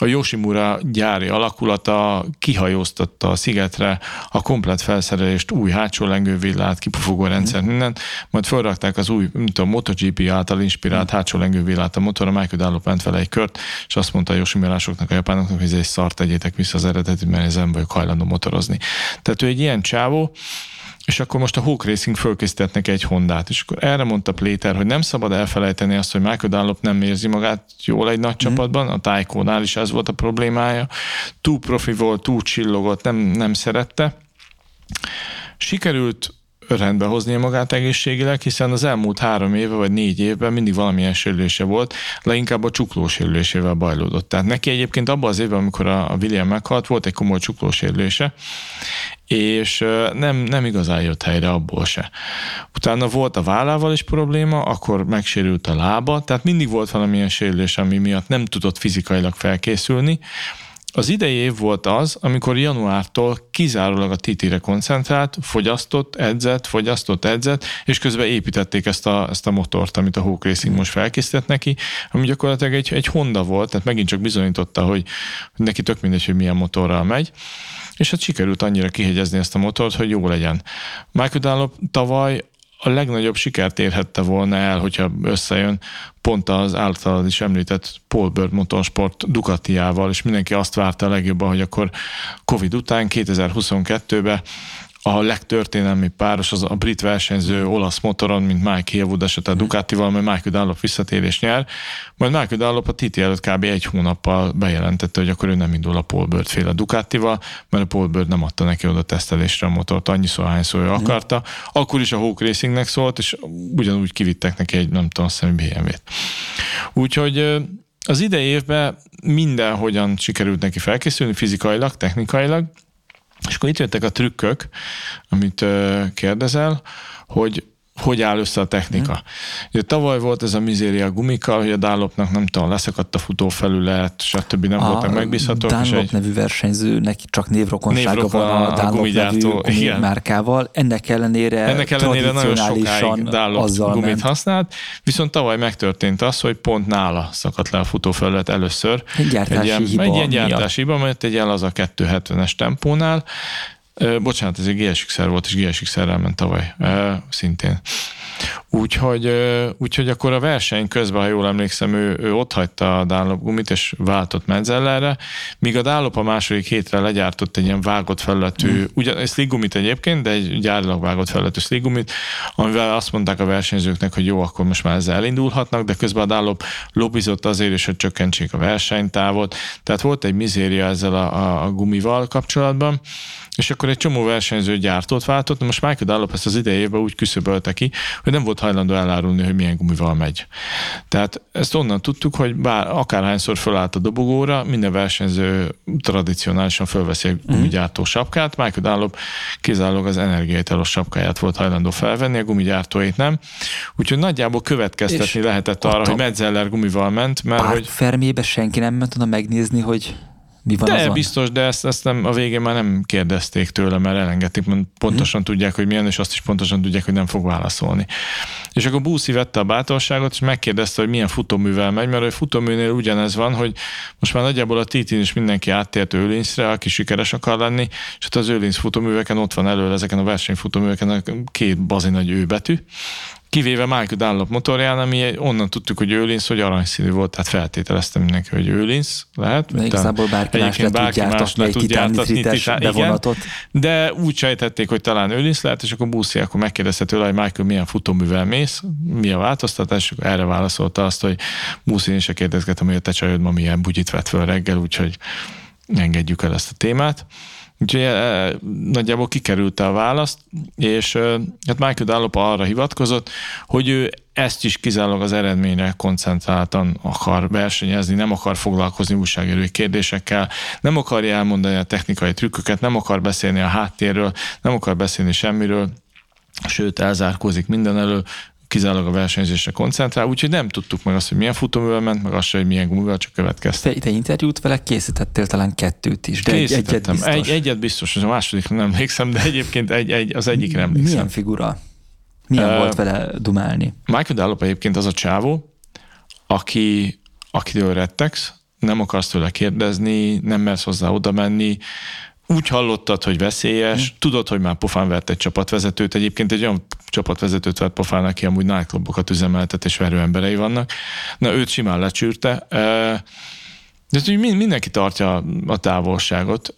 a Yoshimura gyári alakulata kihajóztatta a szigetre a komplet felszerelést, új hátsó lengővillát, kipufogó rendszer, mm. mindent, majd felrakták az új, mint a MotoGP által inspirált mm. hátsó lengővillát a motorra, Michael Dunlop ment vele egy kört, és azt mondta a Yoshimurásoknak, a japánoknak, hogy ez egy szart, tegyétek vissza az eredeti, mert ez nem vagyok hajlandó motorozni. Tehát ő egy ilyen csávó, és akkor most a Hawk Racing fölkészített neki egy Hondát, és akkor erre mondta Pléter, hogy nem szabad elfelejteni azt, hogy Michael Dunlop nem érzi magát jól egy nagy mm. csapatban, a Tyco-nál is ez volt a problémája, túl profi volt, túl csillogott, nem, nem szerette. Sikerült rendbe hozni magát egészségileg, hiszen az elmúlt három éve vagy négy évben mindig valamilyen sérülése volt, leginkább a csuklósérülésével bajlódott. Tehát neki egyébként abban az évben, amikor a William meghalt, volt egy komoly csuklósérülése, és nem, nem igazán jött helyre abból se. Utána volt a vállával is probléma, akkor megsérült a lába, tehát mindig volt valamilyen sérülés, ami miatt nem tudott fizikailag felkészülni, az idei év volt az, amikor januártól kizárólag a TT-re koncentrált, fogyasztott, edzett, fogyasztott, edzett, és közben építették ezt a, ezt a motort, amit a Hawk Racing most felkészített neki, ami gyakorlatilag egy, egy Honda volt, tehát megint csak bizonyította, hogy, neki tök mindegy, hogy milyen motorral megy és hát sikerült annyira kihegyezni ezt a motort, hogy jó legyen. Michael Dunlop tavaly a legnagyobb sikert érhette volna el, hogyha összejön pont az általad is említett Paul Bird Motorsport Ducatiával, és mindenki azt várta legjobban, hogy akkor Covid után 2022-ben a legtörténelmi páros az a brit versenyző olasz motoron, mint Mike Hillwood eset a Ducatival, mert Michael Dunlop visszatérés nyer, majd Michael Dunlop a TT előtt kb. egy hónappal bejelentette, hogy akkor ő nem indul a Paul Bird féle Ducatival, mert a Paul Bird nem adta neki oda tesztelésre a motort annyiszor, hányszor ő akarta. Akkor is a Hawk Racingnek szólt, és ugyanúgy kivittek neki egy, nem tudom, azt BMW-t. Úgyhogy az idei évben mindenhogyan sikerült neki felkészülni, fizikailag, technikailag, és akkor itt jöttek a trükkök, amit kérdezel, hogy hogy áll össze a technika. Hmm. Ugye tavaly volt ez a mizéria gumikkal, hogy a Dálopnak nem tudom, leszakadt a futófelület, stb. nem a voltak megbízhatók. Dunlop egy... nevű versenyző, neki csak névrokonsága névrokon van a, a Dunlop nevű gumimárkával. Ennek ellenére, Ennek ellenére nagyon sokáig Dunlop gumit ment. használt, viszont tavaly megtörtént az, hogy pont nála szakadt le a futófelület először. Egy gyártási egy ilyen, hiba. Egy ilyen gyártási hiba, mert egy el az a 270-es tempónál, Bocsánat, ez egy GSX-er volt, és GSX-errel ment tavaly szintén. Úgyhogy, úgyhogy akkor a verseny közben, ha jól emlékszem, ő, ő ott hagyta a Dunlop gumit, és váltott Menzellerre, míg a Dunlop a második hétre legyártott egy ilyen vágott felületű, mm. ugyan egy gumit egyébként, de egy gyárilag vágott felületű gumit, amivel azt mondták a versenyzőknek, hogy jó, akkor most már ezzel elindulhatnak, de közben a Dunlop lobbizott azért is, hogy csökkentsék a versenytávot, tehát volt egy mizéria ezzel a, a, a gumival kapcsolatban, és akkor egy csomó versenyző gyártót váltott, most Michael Dunlop ezt az idejében úgy küszöbölte ki, hogy nem volt hajlandó elárulni, hogy milyen gumival megy. Tehát ezt onnan tudtuk, hogy bár akárhányszor fölállt a dobogóra, minden versenyző tradicionálisan fölveszi egy mhm. gumigyártó sapkát, Michael Dunlop kizárólag az energiaitalos sapkáját volt hajlandó felvenni, a gumigyártóit nem. Úgyhogy nagyjából következtetni lehetett arra, hogy Metzeler gumival ment, mert hogy... Fermébe senki nem ment oda megnézni, hogy mi van de azon? biztos, de ezt, ezt nem, a végén már nem kérdezték tőle, mert elengedték, mert pontosan hmm. tudják, hogy milyen, és azt is pontosan tudják, hogy nem fog válaszolni. És akkor Buszi vette a bátorságot, és megkérdezte, hogy milyen futóművel megy, mert a futóműnél ugyanez van, hogy most már nagyjából a Titin is mindenki áttért Őlinszre, aki sikeres akar lenni, és ott az Őlinsz futóműveken ott van elő ezeken a versenyfutóműveken a két bazi nagy őbetű, Kivéve Michael Dunlop motorján, ami onnan tudtuk, hogy őlinsz, hogy aranyszínű volt, tehát feltételeztem mindenki, hogy őlinsz lehet. De igazából bárki más le bárki tud bevonatot. De úgy sejtették, hogy talán őlinsz lehet, és akkor Buszi akkor megkérdezte tőle, hogy Michael milyen futóművel mész, mi a változtatás, és erre válaszolta azt, hogy Buszi is kérdezgetem, hogy a te csajod ma milyen bugyit vett föl reggel, úgyhogy engedjük el ezt a témát. Úgyhogy e, nagyjából kikerült a választ, és e, hát Michael Dallop arra hivatkozott, hogy ő ezt is kizárólag az eredményre koncentráltan akar versenyezni, nem akar foglalkozni újságírói kérdésekkel, nem akarja elmondani a technikai trükköket, nem akar beszélni a háttérről, nem akar beszélni semmiről, sőt elzárkózik minden elől, kizárólag a versenyzésre koncentrál, úgyhogy nem tudtuk meg azt, hogy milyen futóművel ment, meg azt, hogy milyen gumival, csak következte. Te, te interjút vele készítettél talán kettőt is, de egy, egyet biztos. Egy, egyet biztos, a másodikra nem emlékszem, de egyébként egy, egy, az egyikre emlékszem. Milyen figura? Milyen uh, volt vele dumálni? Michael Dallop egyébként az a csávó, aki, akitől rettegsz, nem akarsz tőle kérdezni, nem mersz hozzá oda menni, úgy hallottad, hogy veszélyes, mm. tudod, hogy már pofán vett egy csapatvezetőt, egyébként egy olyan csapatvezetőt vett pofán, aki amúgy nightclubokat üzemeltet, és verő emberei vannak. Na, őt simán lecsűrte. De mindenki tartja a távolságot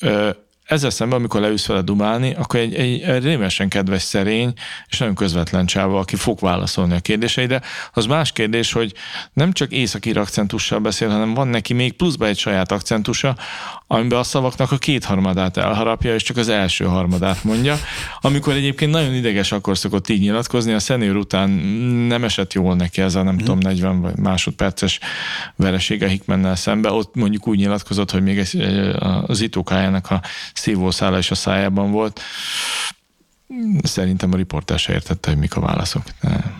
ezzel szemben, amikor leülsz vele dumálni, akkor egy, egy, egy rémesen kedves szerény és nagyon közvetlen csáva, aki fog válaszolni a kérdéseidre. Az más kérdés, hogy nem csak északi akcentussal beszél, hanem van neki még pluszba egy saját akcentusa, amiben a szavaknak a kétharmadát elharapja, és csak az első harmadát mondja. Amikor egyébként nagyon ideges, akkor szokott így nyilatkozni, a szenőr után nem esett jól neki ez a nem mm. tudom 40 vagy másodperces veresége Hickmannel szembe, ott mondjuk úgy nyilatkozott, hogy még egy, az itókájának a szívószála is a szájában volt. Szerintem a riportál se értette, hogy mik a válaszok. De...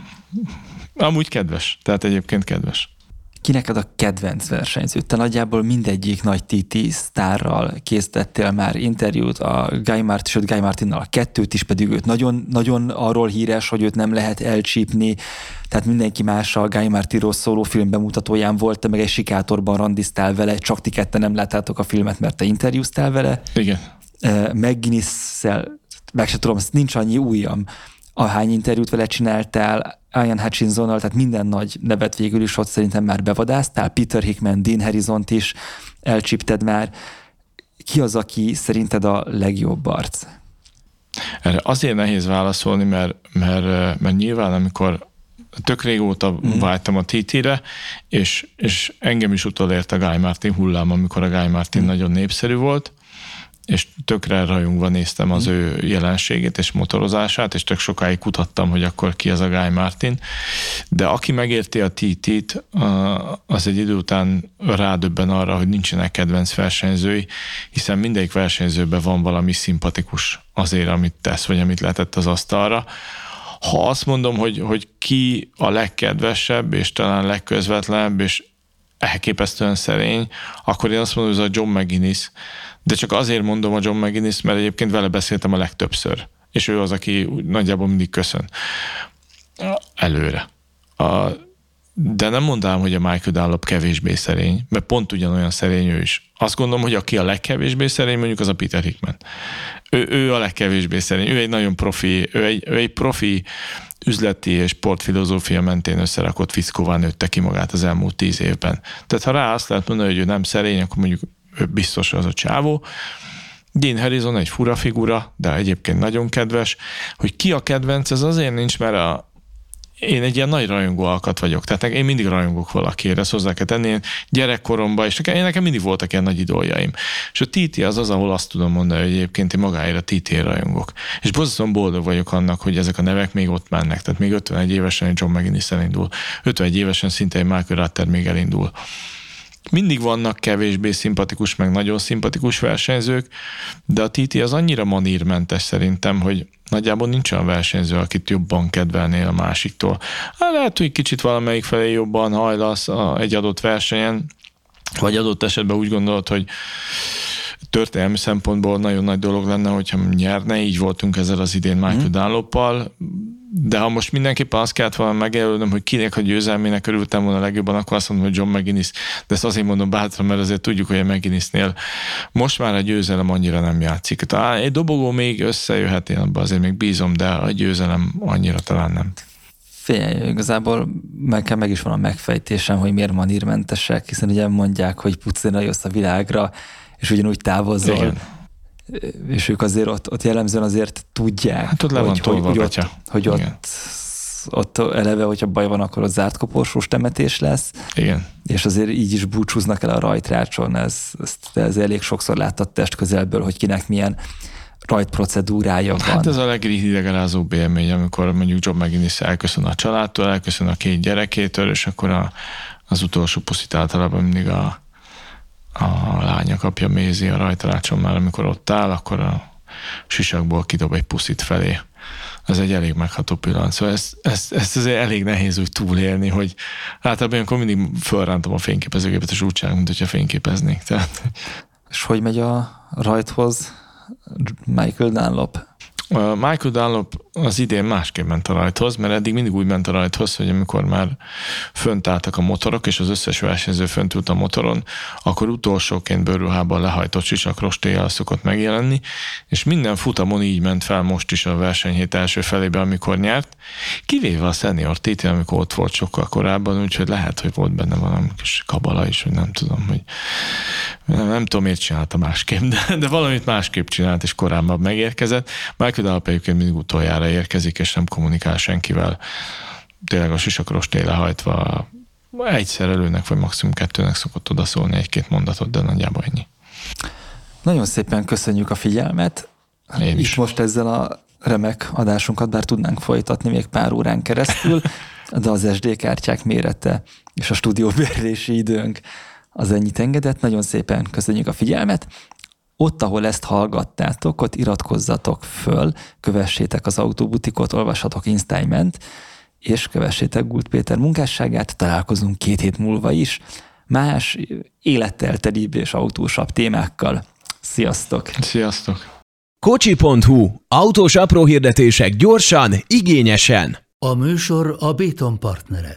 Amúgy kedves, tehát egyébként kedves. Ki neked a kedvenc versenyző? Te nagyjából mindegyik nagy TT sztárral készítettél már interjút, a Guy Martin, sőt Guy Martinnal a kettőt is, pedig őt nagyon, nagyon arról híres, hogy őt nem lehet elcsípni, tehát mindenki mással Guy Martinról szóló film bemutatóján volt, te meg egy sikátorban randiztál vele, csak ti ketten nem láttátok a filmet, mert te interjúztál vele. Igen. McGuinness-szel, meg se tudom, nincs annyi újam, ahány interjút vele csináltál, Ian Hutchinsonnal, tehát minden nagy nevet végül is ott szerintem már bevadáztál, Peter Hickman, Dean harrison is elcsípted már. Ki az, aki szerinted a legjobb arc? Erre azért nehéz válaszolni, mert, mert, mert nyilván amikor tök régóta mm. váltam a TT-re, és, és engem is utolért a Guy Martin hullám, amikor a Guy Martin mm. nagyon népszerű volt, és tökre rajongva néztem az mm. ő jelenségét és motorozását, és tök sokáig kutattam, hogy akkor ki az a Guy Martin. De aki megérti a TT-t, az egy idő után rádöbben arra, hogy nincsenek kedvenc versenyzői, hiszen mindegyik versenyzőben van valami szimpatikus azért, amit tesz, vagy amit letett az asztalra. Ha azt mondom, hogy, hogy ki a legkedvesebb, és talán legközvetlenebb, és elképesztően szerény, akkor én azt mondom, hogy ez a John McGuinness, de csak azért mondom a John McGuinness, mert egyébként vele beszéltem a legtöbbször, és ő az, aki nagyjából mindig köszön előre. A, de nem mondanám, hogy a Michael Dallop kevésbé szerény, mert pont ugyanolyan szerény ő is. Azt gondolom, hogy aki a legkevésbé szerény, mondjuk az a Peter Hickman. Ő, ő a legkevésbé szerény. Ő egy nagyon profi, ő egy, ő egy profi üzleti és sportfilozófia mentén összerakott fiszkóvá nőtte ki magát az elmúlt tíz évben. Tehát ha rá azt lehet mondani, hogy ő nem szerény, akkor mondjuk biztos az a csávó. Dean Harrison egy fura figura, de egyébként nagyon kedves. Hogy ki a kedvenc, ez azért nincs, mert a, én egy ilyen nagy rajongó alkat vagyok, tehát én mindig rajongok valakire, ezt hozzá kell tenni. Én gyerekkoromban, és nekem, én nekem mindig voltak ilyen nagy idoljaim. És a TT az az, ahol azt tudom mondani, hogy egyébként én magáért TT rajongok. És borzasztóan boldog vagyok annak, hogy ezek a nevek még ott mennek. Tehát még 51 évesen egy John McGinnis elindul, 51 évesen szinte egy Michael Rutter még elindul. Mindig vannak kevésbé szimpatikus, meg nagyon szimpatikus versenyzők, de a Titi az annyira manírmentes szerintem, hogy nagyjából nincs olyan versenyző, akit jobban kedvelnél a másiktól. Hát lehet, hogy kicsit valamelyik felé jobban hajlasz egy adott versenyen, vagy adott esetben úgy gondolod, hogy történelmi szempontból nagyon nagy dolog lenne, hogyha nyerne, így voltunk ezzel az idén Michael mm. Dunloppal, de ha most mindenképpen azt kellett volna megjelölnöm, hogy kinek a győzelmének örültem volna legjobban, akkor azt mondom, hogy John McGuinness, de ezt azért mondom bátran, mert azért tudjuk, hogy a McGuinnessnél most már a győzelem annyira nem játszik. Talán egy dobogó még összejöhet, én abban azért még bízom, de a győzelem annyira talán nem. Figyelj, igazából meg, meg is van a megfejtésem, hogy miért manírmentesek, hiszen ugye mondják, hogy pucina jössz a világra, és ugyanúgy távozol. Igen és ők azért ott, ott jellemzően azért tudják, hát ott hogy, hogy, hogy, ott, hogy ott ott eleve, hogyha baj van, akkor ott zárt koporsós temetés lesz. Igen. És azért így is búcsúznak el a rajtrácson, ez, ezt, ez elég sokszor láttad test közelből, hogy kinek milyen rajtprocedúrája van. Hát ez a legidegelázóbb élmény, amikor mondjuk Job McGinnis elköszön a családtól, elköszön a két gyerekétől, és akkor a, az utolsó puszit általában mindig a, a lánya kapja mézi a rajtalácson már, amikor ott áll, akkor a sisakból kidob egy puszit felé. Ez egy elég megható pillanat. Szóval ezt, ezt, ezt azért elég nehéz úgy túlélni, hogy általában akkor mindig fölrántom a fényképezőgépet, és úgy csinálom, mint hogyha fényképeznék. Tehát... És hogy megy a rajthoz Michael Dunlop? Michael Dunlop az idén másképp ment a rajthoz, mert eddig mindig úgy ment a rajthoz, hogy amikor már fönt álltak a motorok, és az összes versenyző fönt ült a motoron, akkor utolsóként bőrruhában lehajtott sisak rostéjjel szokott megjelenni, és minden futamon így ment fel most is a versenyhét első felébe, amikor nyert, kivéve a senior TT, amikor ott volt sokkal korábban, úgyhogy lehet, hogy volt benne valami kis kabala is, hogy nem tudom, hogy nem, nem tudom, miért csinálta másképp, de, de valamit másképp csinált, és korábban megérkezett. Michael Dunlop egyébként mindig utoljára érkezik, és nem kommunikál senkivel. Tényleg a sisakros téle hajtva egyszer előnek, vagy maximum kettőnek szokott odaszólni egy-két mondatot, de nagyjából ennyi. Nagyon szépen köszönjük a figyelmet. Én is. Itt most ezzel a remek adásunkat, bár tudnánk folytatni még pár órán keresztül, de az SD kártyák mérete és a stúdióbérlési időnk az ennyit engedett. Nagyon szépen köszönjük a figyelmet ott, ahol ezt hallgattátok, ott iratkozzatok föl, kövessétek az autóbutikot, olvashatok Instagram-ent, és kövessétek Gult Péter munkásságát, találkozunk két hét múlva is, más élettel telibb és autósabb témákkal. Sziasztok! Sziasztok! Kocsi.hu. Autós apró hirdetések gyorsan, igényesen. A műsor a Béton partnere.